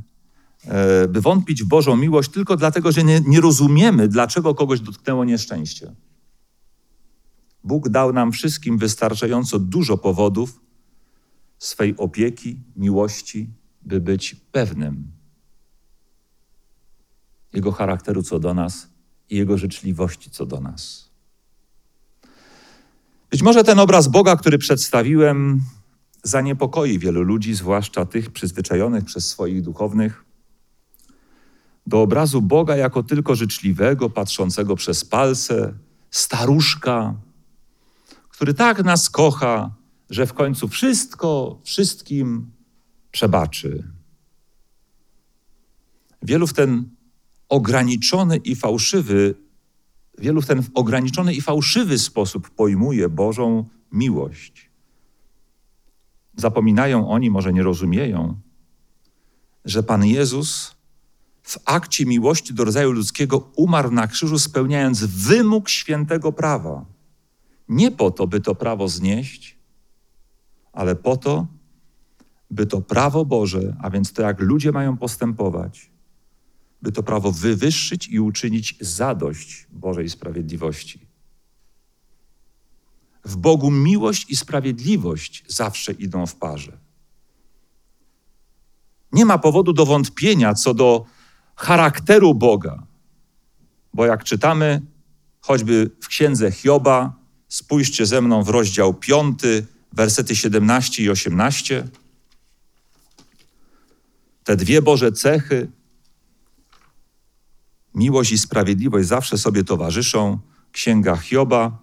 e, by wątpić w Bożą miłość, tylko dlatego, że nie, nie rozumiemy, dlaczego kogoś dotknęło nieszczęście. Bóg dał nam wszystkim wystarczająco dużo powodów swej opieki, miłości, by być pewnym Jego charakteru co do nas i Jego życzliwości co do nas. Być może ten obraz Boga, który przedstawiłem, zaniepokoi wielu ludzi, zwłaszcza tych przyzwyczajonych przez swoich duchownych, do obrazu Boga jako tylko życzliwego, patrzącego przez palce, staruszka, który tak nas kocha, że w końcu wszystko, wszystkim przebaczy. Wielu w ten ograniczony i fałszywy, wielu w ten ograniczony i fałszywy sposób pojmuje Bożą miłość. Zapominają oni, może nie rozumieją, że Pan Jezus w akcie miłości do rodzaju ludzkiego umarł na krzyżu, spełniając wymóg świętego prawa. Nie po to, by to prawo znieść, ale po to, by to prawo Boże, a więc to, jak ludzie mają postępować, by to prawo wywyższyć i uczynić zadość Bożej sprawiedliwości. W Bogu miłość i sprawiedliwość zawsze idą w parze. Nie ma powodu do wątpienia co do charakteru Boga, bo jak czytamy choćby w księdze Hioba, spójrzcie ze mną w rozdział 5, wersety 17 i 18. Te dwie Boże cechy, miłość i sprawiedliwość, zawsze sobie towarzyszą. Księga Hioba.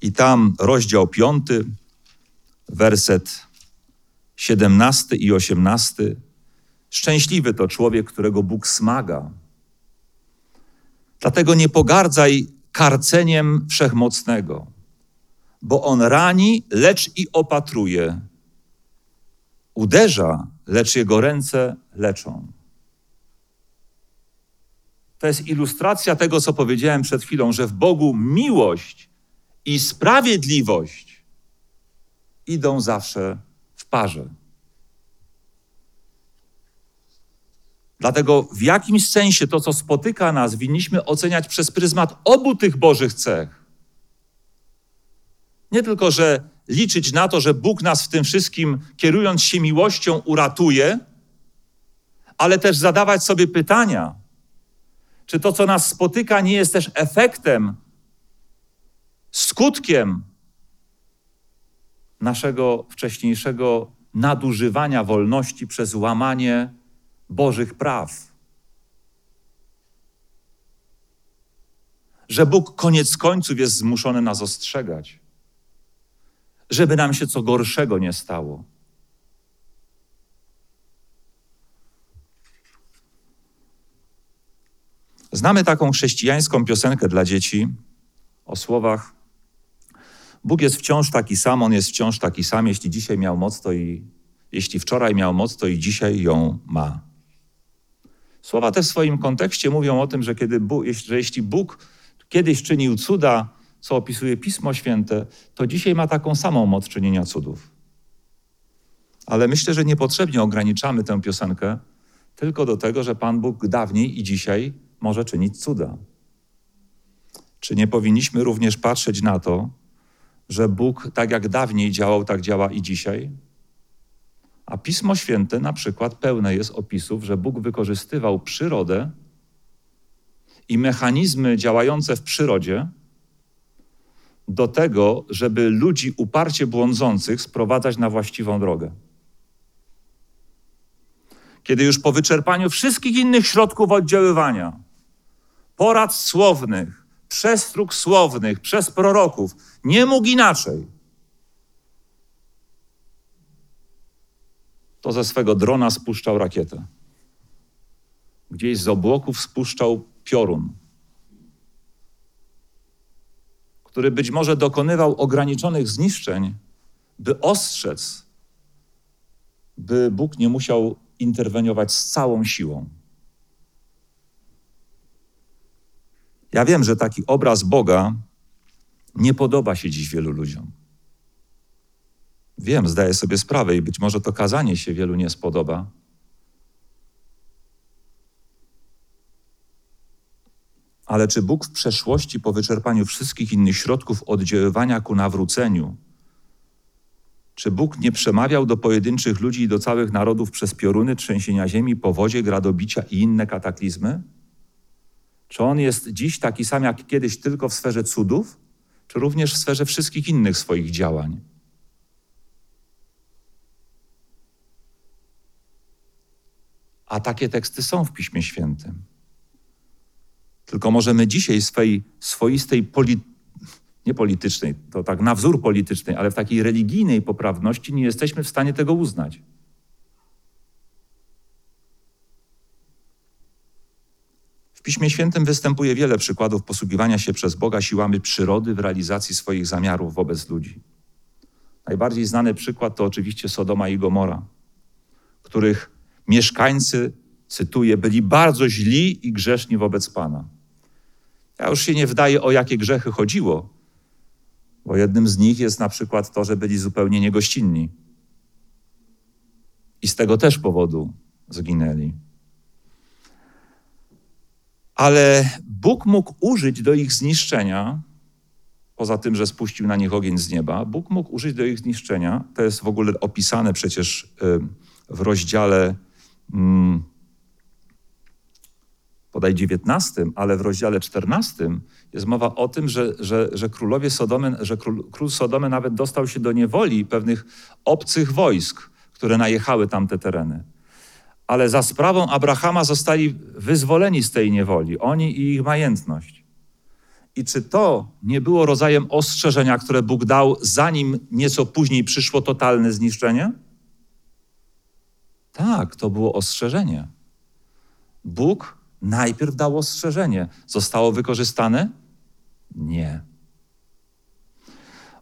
I tam rozdział 5, werset 17 i 18. Szczęśliwy to człowiek, którego Bóg smaga. Dlatego nie pogardzaj karceniem wszechmocnego, bo on rani, lecz i opatruje. Uderza, lecz jego ręce leczą. To jest ilustracja tego, co powiedziałem przed chwilą, że w Bogu miłość i sprawiedliwość idą zawsze w parze. Dlatego w jakimś sensie to, co spotyka nas, winniśmy oceniać przez pryzmat obu tych Bożych cech. Nie tylko, że liczyć na to, że Bóg nas w tym wszystkim, kierując się miłością, uratuje, ale też zadawać sobie pytania, czy to, co nas spotyka, nie jest też efektem, skutkiem naszego wcześniejszego nadużywania wolności przez łamanie Bożych praw. Że Bóg koniec końców jest zmuszony nas ostrzegać, żeby nam się co gorszego nie stało. Znamy taką chrześcijańską piosenkę dla dzieci o słowach: Bóg jest wciąż taki sam, on jest wciąż taki sam. Jeśli dzisiaj miał moc, to i jeśli wczoraj miał moc, to i dzisiaj ją ma. Słowa te w swoim kontekście mówią o tym, że, kiedy Bóg, że jeśli Bóg kiedyś czynił cuda, co opisuje Pismo Święte, to dzisiaj ma taką samą moc czynienia cudów. Ale myślę, że niepotrzebnie ograniczamy tę piosenkę tylko do tego, że Pan Bóg dawniej i dzisiaj może czynić cuda. Czy nie powinniśmy również patrzeć na to, że Bóg tak jak dawniej działał, tak działa i dzisiaj? A Pismo Święte na przykład pełne jest opisów, że Bóg wykorzystywał przyrodę i mechanizmy działające w przyrodzie do tego, żeby ludzi uparcie błądzących sprowadzać na właściwą drogę. Kiedy już po wyczerpaniu wszystkich innych środków oddziaływania, porad słownych, przestróg słownych przez proroków, nie mógł inaczej to ze swego drona spuszczał rakietę. Gdzieś z obłoków spuszczał piorun, który być może dokonywał ograniczonych zniszczeń, by ostrzec, by Bóg nie musiał interweniować z całą siłą. Ja wiem, że taki obraz Boga nie podoba się dziś wielu ludziom. Wiem, zdaję sobie sprawę i być może to kazanie się wielu nie spodoba. Ale czy Bóg w przeszłości, po wyczerpaniu wszystkich innych środków oddziaływania ku nawróceniu, czy Bóg nie przemawiał do pojedynczych ludzi i do całych narodów przez pioruny, trzęsienia ziemi, powodzie, gradobicia i inne kataklizmy? Czy On jest dziś taki sam jak kiedyś tylko w sferze cudów, czy również w sferze wszystkich innych swoich działań? A takie teksty są w Piśmie Świętym. Tylko może my dzisiaj swej swoistej poli, nie politycznej, to tak na wzór politycznej, ale w takiej religijnej poprawności nie jesteśmy w stanie tego uznać. W Piśmie Świętym występuje wiele przykładów posługiwania się przez Boga siłami przyrody w realizacji swoich zamiarów wobec ludzi. Najbardziej znany przykład to oczywiście Sodoma i Gomora, których mieszkańcy, cytuję, byli bardzo źli i grzeszni wobec Pana. Ja już się nie wdaję, o jakie grzechy chodziło, bo jednym z nich jest na przykład to, że byli zupełnie niegościnni. I z tego też powodu zginęli. Ale Bóg mógł użyć do ich zniszczenia, poza tym, że spuścił na nich ogień z nieba, Bóg mógł użyć do ich zniszczenia. To jest w ogóle opisane przecież w rozdziale mm, podaj 19, ale w rozdziale 14 jest mowa o tym, że, że, że królowie Sodomy, że król, król Sodomy nawet dostał się do niewoli pewnych obcych wojsk, które najechały tamte tereny. Ale za sprawą Abrahama zostali wyzwoleni z tej niewoli, oni i ich majętność. I czy to nie było rodzajem ostrzeżenia, które Bóg dał, zanim nieco później przyszło totalne zniszczenie? Tak, to było ostrzeżenie. Bóg najpierw dał ostrzeżenie. Zostało wykorzystane? Nie.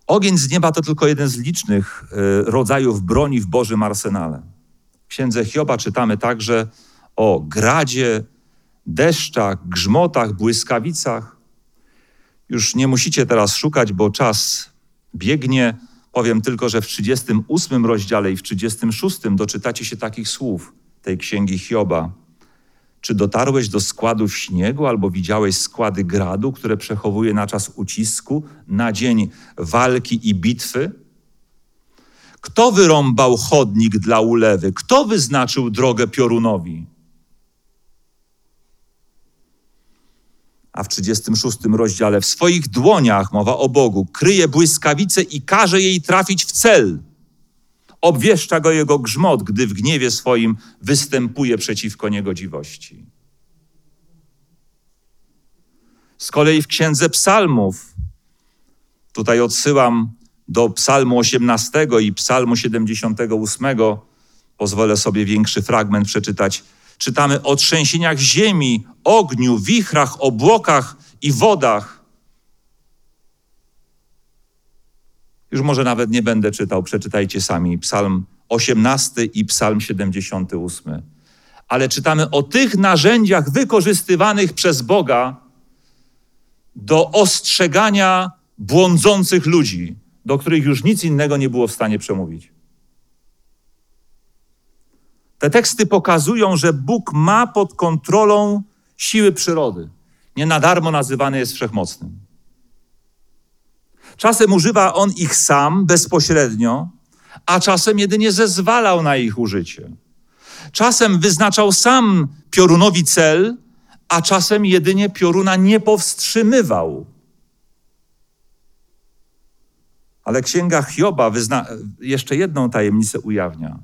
Ogień z nieba to tylko jeden z licznych y, rodzajów broni w Bożym arsenale. W księdze Hioba czytamy także o gradzie, deszczach, grzmotach, błyskawicach. Już nie musicie teraz szukać, bo czas biegnie. Powiem tylko, że w 38 rozdziale i w 36 doczytacie się takich słów tej księgi Hioba. Czy dotarłeś do składów śniegu, albo widziałeś składy gradu, które przechowuje na czas ucisku, na dzień walki i bitwy? Kto wyrąbał chodnik dla ulewy? Kto wyznaczył drogę piorunowi? A w 36 rozdziale w swoich dłoniach, mowa o Bogu, kryje błyskawicę i każe jej trafić w cel. Obwieszcza go jego grzmot, gdy w gniewie swoim występuje przeciwko niegodziwości. Z kolei w Księdze Psalmów, tutaj odsyłam do Psalmu 18 i Psalmu 78, pozwolę sobie większy fragment przeczytać. Czytamy o trzęsieniach ziemi, ogniu, wichrach, obłokach i wodach. Już może nawet nie będę czytał, przeczytajcie sami Psalm 18 i Psalm 78. Ale czytamy o tych narzędziach wykorzystywanych przez Boga do ostrzegania błądzących ludzi, do których już nic innego nie było w stanie przemówić. Te teksty pokazują, że Bóg ma pod kontrolą siły przyrody. Nie na darmo nazywany jest wszechmocnym. Czasem używa on ich sam, bezpośrednio, a czasem jedynie zezwalał na ich użycie. Czasem wyznaczał sam piorunowi cel, a czasem jedynie pioruna nie powstrzymywał. Ale księga Hioba wyzna- jeszcze jedną tajemnicę ujawnia,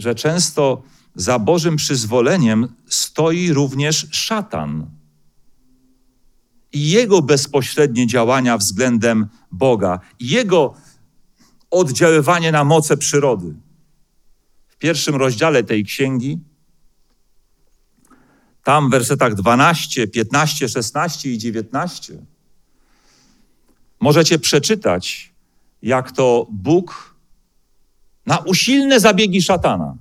że często za Bożym przyzwoleniem stoi również szatan i jego bezpośrednie działania względem Boga, jego oddziaływanie na moce przyrody. W pierwszym rozdziale tej księgi, tam w wersetach 12, 15, 16 i 19, możecie przeczytać, jak to Bóg na usilne zabiegi szatana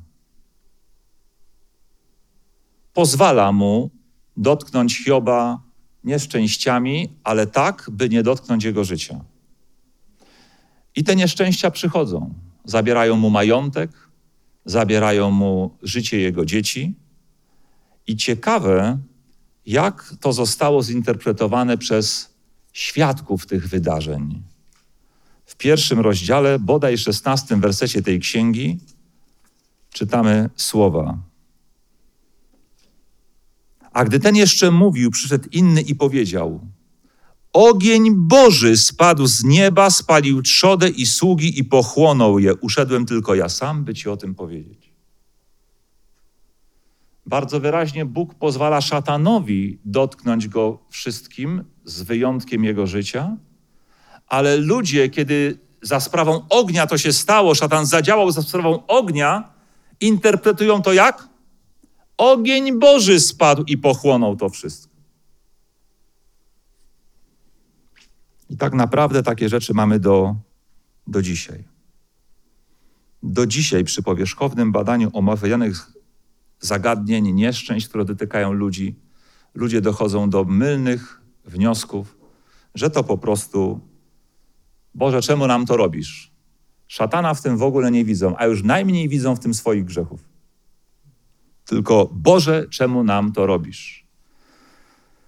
pozwala mu dotknąć Hioba nieszczęściami, ale tak, by nie dotknąć jego życia. I te nieszczęścia przychodzą. Zabierają mu majątek, zabierają mu życie jego dzieci. I ciekawe, jak to zostało zinterpretowane przez świadków tych wydarzeń. Pierwszym rozdziale, bodaj szesnastym wersecie tej księgi, czytamy słowa. A gdy ten jeszcze mówił, przyszedł inny i powiedział: Ogień Boży spadł z nieba, spalił trzodę i sługi i pochłonął je. Uszedłem tylko ja sam, by ci o tym powiedzieć. Bardzo wyraźnie Bóg pozwala szatanowi dotknąć go wszystkim, z wyjątkiem jego życia, ale ludzie, kiedy za sprawą ognia to się stało, szatan zadziałał za sprawą ognia, interpretują to jak? Ogień Boży spadł i pochłonął to wszystko. I tak naprawdę takie rzeczy mamy do, do dzisiaj. Do dzisiaj przy powierzchownym badaniu omawianych zagadnień, nieszczęść, które dotykają ludzi, ludzie dochodzą do mylnych wniosków, że to po prostu Boże, czemu nam to robisz? Szatana w tym w ogóle nie widzą, a już najmniej widzą w tym swoich grzechów. Tylko Boże, czemu nam to robisz?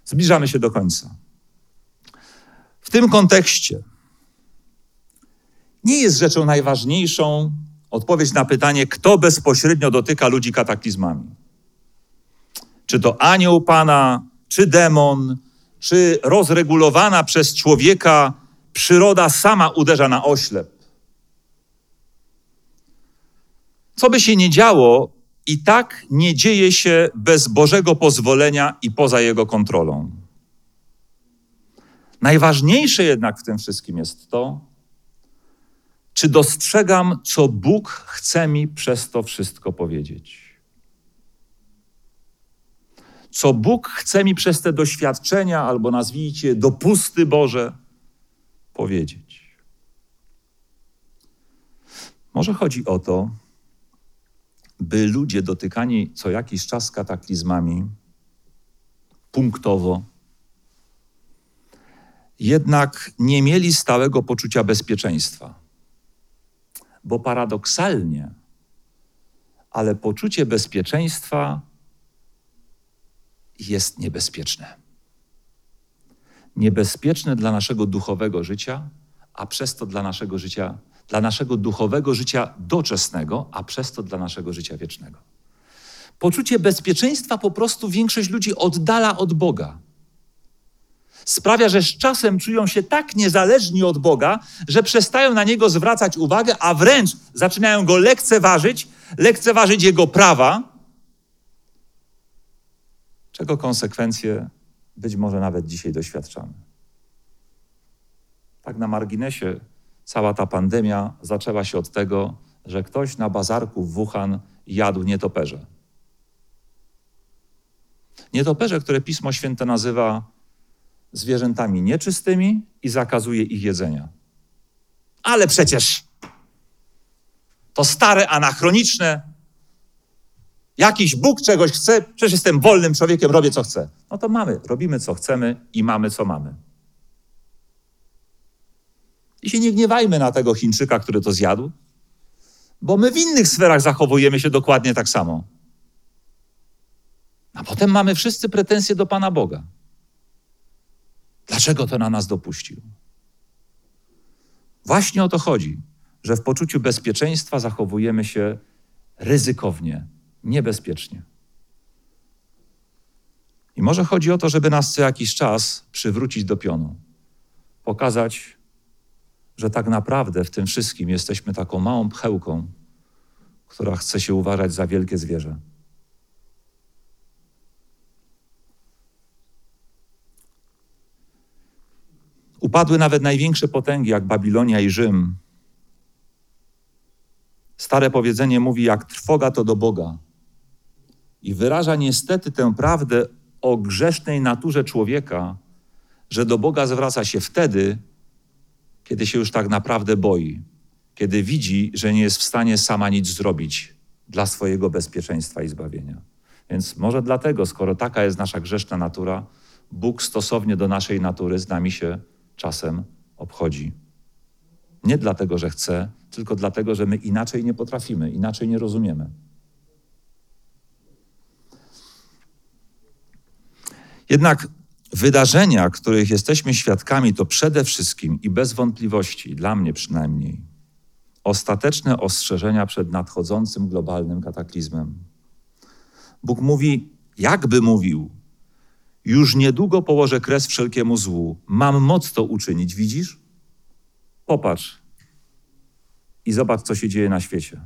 Zbliżamy się do końca. W tym kontekście nie jest rzeczą najważniejszą odpowiedź na pytanie, kto bezpośrednio dotyka ludzi kataklizmami. Czy to anioł Pana, czy demon, czy rozregulowana przez człowieka przyroda sama uderza na oślep. Co by się nie działo, i tak nie dzieje się bez Bożego pozwolenia i poza Jego kontrolą. Najważniejsze jednak w tym wszystkim jest to, czy dostrzegam, co Bóg chce mi przez to wszystko powiedzieć. Co Bóg chce mi przez te doświadczenia, albo nazwijcie dopusty Boże, powiedzieć. Może chodzi o to, by ludzie dotykani co jakiś czas kataklizmami, punktowo, jednak nie mieli stałego poczucia bezpieczeństwa. Bo paradoksalnie, ale poczucie bezpieczeństwa jest niebezpieczne. Niebezpieczne dla naszego duchowego życia, a przez to dla naszego życia dla naszego duchowego życia doczesnego, a przez to dla naszego życia wiecznego. Poczucie bezpieczeństwa po prostu większość ludzi oddala od Boga. Sprawia, że z czasem czują się tak niezależni od Boga, że przestają na Niego zwracać uwagę, a wręcz zaczynają Go lekceważyć, lekceważyć Jego prawa, czego konsekwencje być może nawet dzisiaj doświadczamy. Tak na marginesie cała ta pandemia zaczęła się od tego, że ktoś na bazarku w Wuhan jadł nietoperze. Nietoperze, które Pismo Święte nazywa zwierzętami nieczystymi i zakazuje ich jedzenia. Ale przecież to stare, anachroniczne. Jakiś Bóg czegoś chce, przecież jestem wolnym człowiekiem, robię co chcę. No to mamy, robimy co chcemy i mamy co mamy. I się nie gniewajmy na tego Chińczyka, który to zjadł, bo my w innych sferach zachowujemy się dokładnie tak samo. A potem mamy wszyscy pretensje do Pana Boga. Dlaczego to na nas dopuścił? Właśnie o to chodzi, że w poczuciu bezpieczeństwa zachowujemy się ryzykownie, niebezpiecznie. I może chodzi o to, żeby nas co jakiś czas przywrócić do pionu, pokazać, że tak naprawdę w tym wszystkim jesteśmy taką małą pchełką, która chce się uważać za wielkie zwierzę. Upadły nawet największe potęgi, jak Babilonia i Rzym. Stare powiedzenie mówi, jak trwoga to do Boga. I wyraża niestety tę prawdę o grzesznej naturze człowieka, że do Boga zwraca się wtedy, kiedy się już tak naprawdę boi, kiedy widzi, że nie jest w stanie sama nic zrobić dla swojego bezpieczeństwa i zbawienia. Więc może dlatego, skoro taka jest nasza grzeszna natura, Bóg stosownie do naszej natury z nami się czasem obchodzi. Nie dlatego, że chce, tylko dlatego, że my inaczej nie potrafimy, inaczej nie rozumiemy. Jednak Wydarzenia, których jesteśmy świadkami, to przede wszystkim i bez wątpliwości, dla mnie przynajmniej, ostateczne ostrzeżenia przed nadchodzącym globalnym kataklizmem. Bóg mówi, jakby mówił, już niedługo położę kres wszelkiemu złu. Mam moc to uczynić, widzisz? Popatrz i zobacz, co się dzieje na świecie.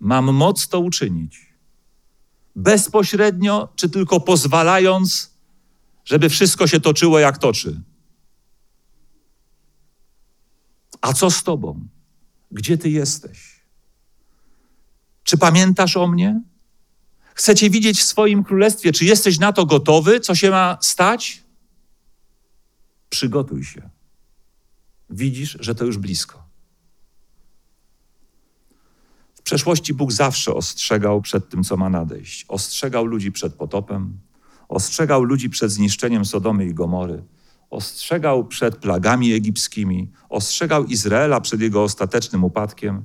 Mam moc to uczynić. Bezpośrednio, czy tylko pozwalając żeby wszystko się toczyło jak toczy. A co z Tobą? Gdzie Ty jesteś? Czy pamiętasz o mnie? Chcecie widzieć w swoim królestwie? Czy jesteś na to gotowy? Co się ma stać? Przygotuj się. Widzisz, że to już blisko. W przeszłości Bóg zawsze ostrzegał przed tym, co ma nadejść. Ostrzegał ludzi przed potopem, ostrzegał ludzi przed zniszczeniem Sodomy i Gomory, ostrzegał przed plagami egipskimi, ostrzegał Izraela przed jego ostatecznym upadkiem.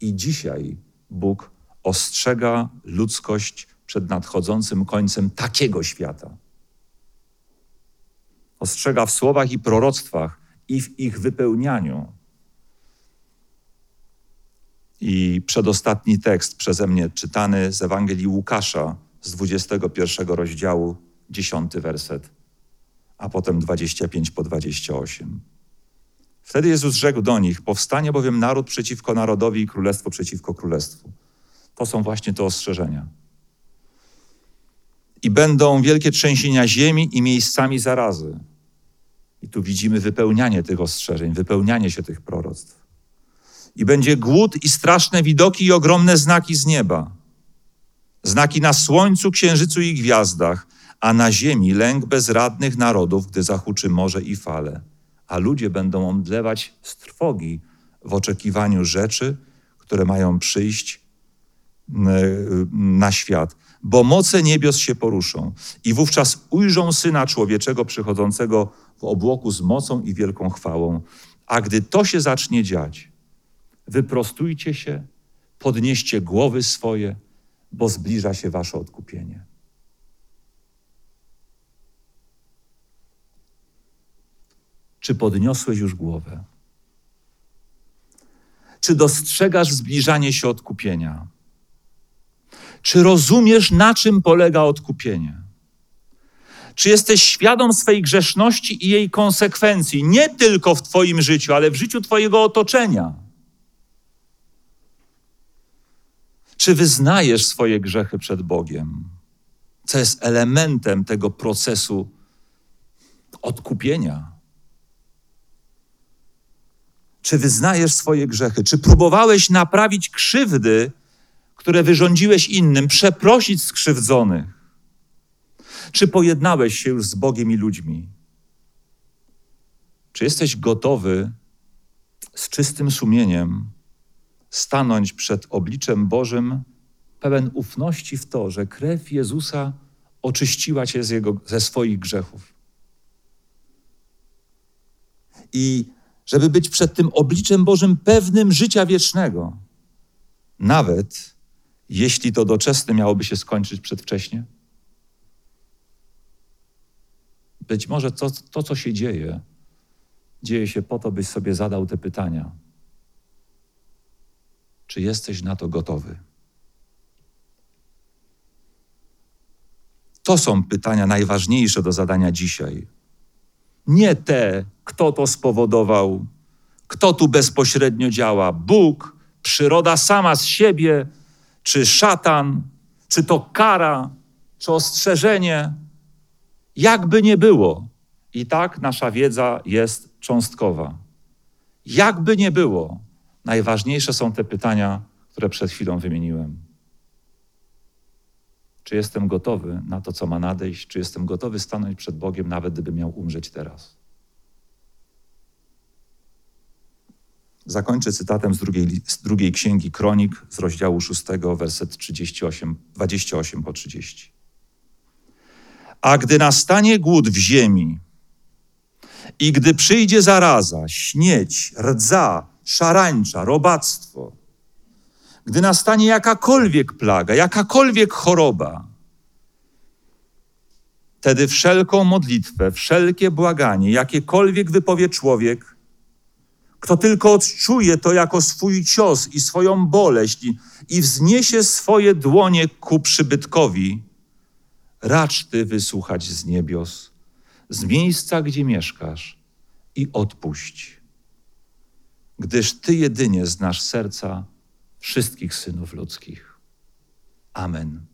I dzisiaj Bóg ostrzega ludzkość przed nadchodzącym końcem takiego świata. Ostrzega w słowach i proroctwach i w ich wypełnianiu. I przedostatni tekst przeze mnie czytany z Ewangelii Łukasza z 21 rozdziału, 10 werset, a potem 25 po 28. Wtedy Jezus rzekł do nich: Powstanie bowiem naród przeciwko narodowi i królestwo przeciwko królestwu. To są właśnie te ostrzeżenia. I będą wielkie trzęsienia ziemi i miejscami zarazy. I tu widzimy wypełnianie tych ostrzeżeń, wypełnianie się tych proroctw. I będzie głód i straszne widoki i ogromne znaki z nieba. Znaki na słońcu, księżycu i gwiazdach, a na ziemi lęk bezradnych narodów, gdy zahuczy morze i fale. A ludzie będą omdlewać z trwogi w oczekiwaniu rzeczy, które mają przyjść na świat, bo moce niebios się poruszą i wówczas ujrzą Syna Człowieczego przychodzącego w obłoku z mocą i wielką chwałą. A gdy to się zacznie dziać, wyprostujcie się, podnieście głowy swoje, bo zbliża się wasze odkupienie. Czy podniosłeś już głowę? Czy dostrzegasz zbliżanie się odkupienia? Czy rozumiesz, na czym polega odkupienie? Czy jesteś świadom swej grzeszności i jej konsekwencji, nie tylko w Twoim życiu, ale w życiu Twojego otoczenia? Czy wyznajesz swoje grzechy przed Bogiem, co jest elementem tego procesu odkupienia? Czy wyznajesz swoje grzechy? Czy próbowałeś naprawić krzywdy, które wyrządziłeś innym, przeprosić skrzywdzonych? Czy pojednałeś się już z Bogiem i ludźmi? Czy jesteś gotowy z czystym sumieniem stanąć przed obliczem Bożym, pełen ufności w to, że krew Jezusa oczyściła cię z jego, ze swoich grzechów? I żeby być przed tym obliczem Bożym pewnym życia wiecznego, nawet jeśli to doczesne miałoby się skończyć przedwcześnie? Być może to, to, co się dzieje, dzieje się po to, byś sobie zadał te pytania. Czy jesteś na to gotowy? To są pytania najważniejsze do zadania dzisiaj. Nie te, kto to spowodował, kto tu bezpośrednio działa Bóg, przyroda sama z siebie, czy szatan, czy to kara, czy ostrzeżenie. Jakby nie było, i tak nasza wiedza jest cząstkowa. Jakby nie było, najważniejsze są te pytania, które przed chwilą wymieniłem. Czy jestem gotowy na to, co ma nadejść? Czy jestem gotowy stanąć przed Bogiem, nawet gdyby miał umrzeć teraz? Zakończę cytatem z drugiej, z drugiej księgi Kronik, z rozdziału 6, werset 38, 28 po 30. A gdy nastanie głód w ziemi i gdy przyjdzie zaraza, śnieć, rdza, szarańcza, robactwo, gdy nastanie jakakolwiek plaga, jakakolwiek choroba, wtedy wszelką modlitwę, wszelkie błaganie, jakiekolwiek wypowie człowiek, kto tylko odczuje to jako swój cios i swoją boleść i wzniesie swoje dłonie ku przybytkowi, racz Ty wysłuchać z niebios, z miejsca, gdzie mieszkasz i odpuść. Gdyż Ty jedynie znasz serca wszystkich synów ludzkich. Amen.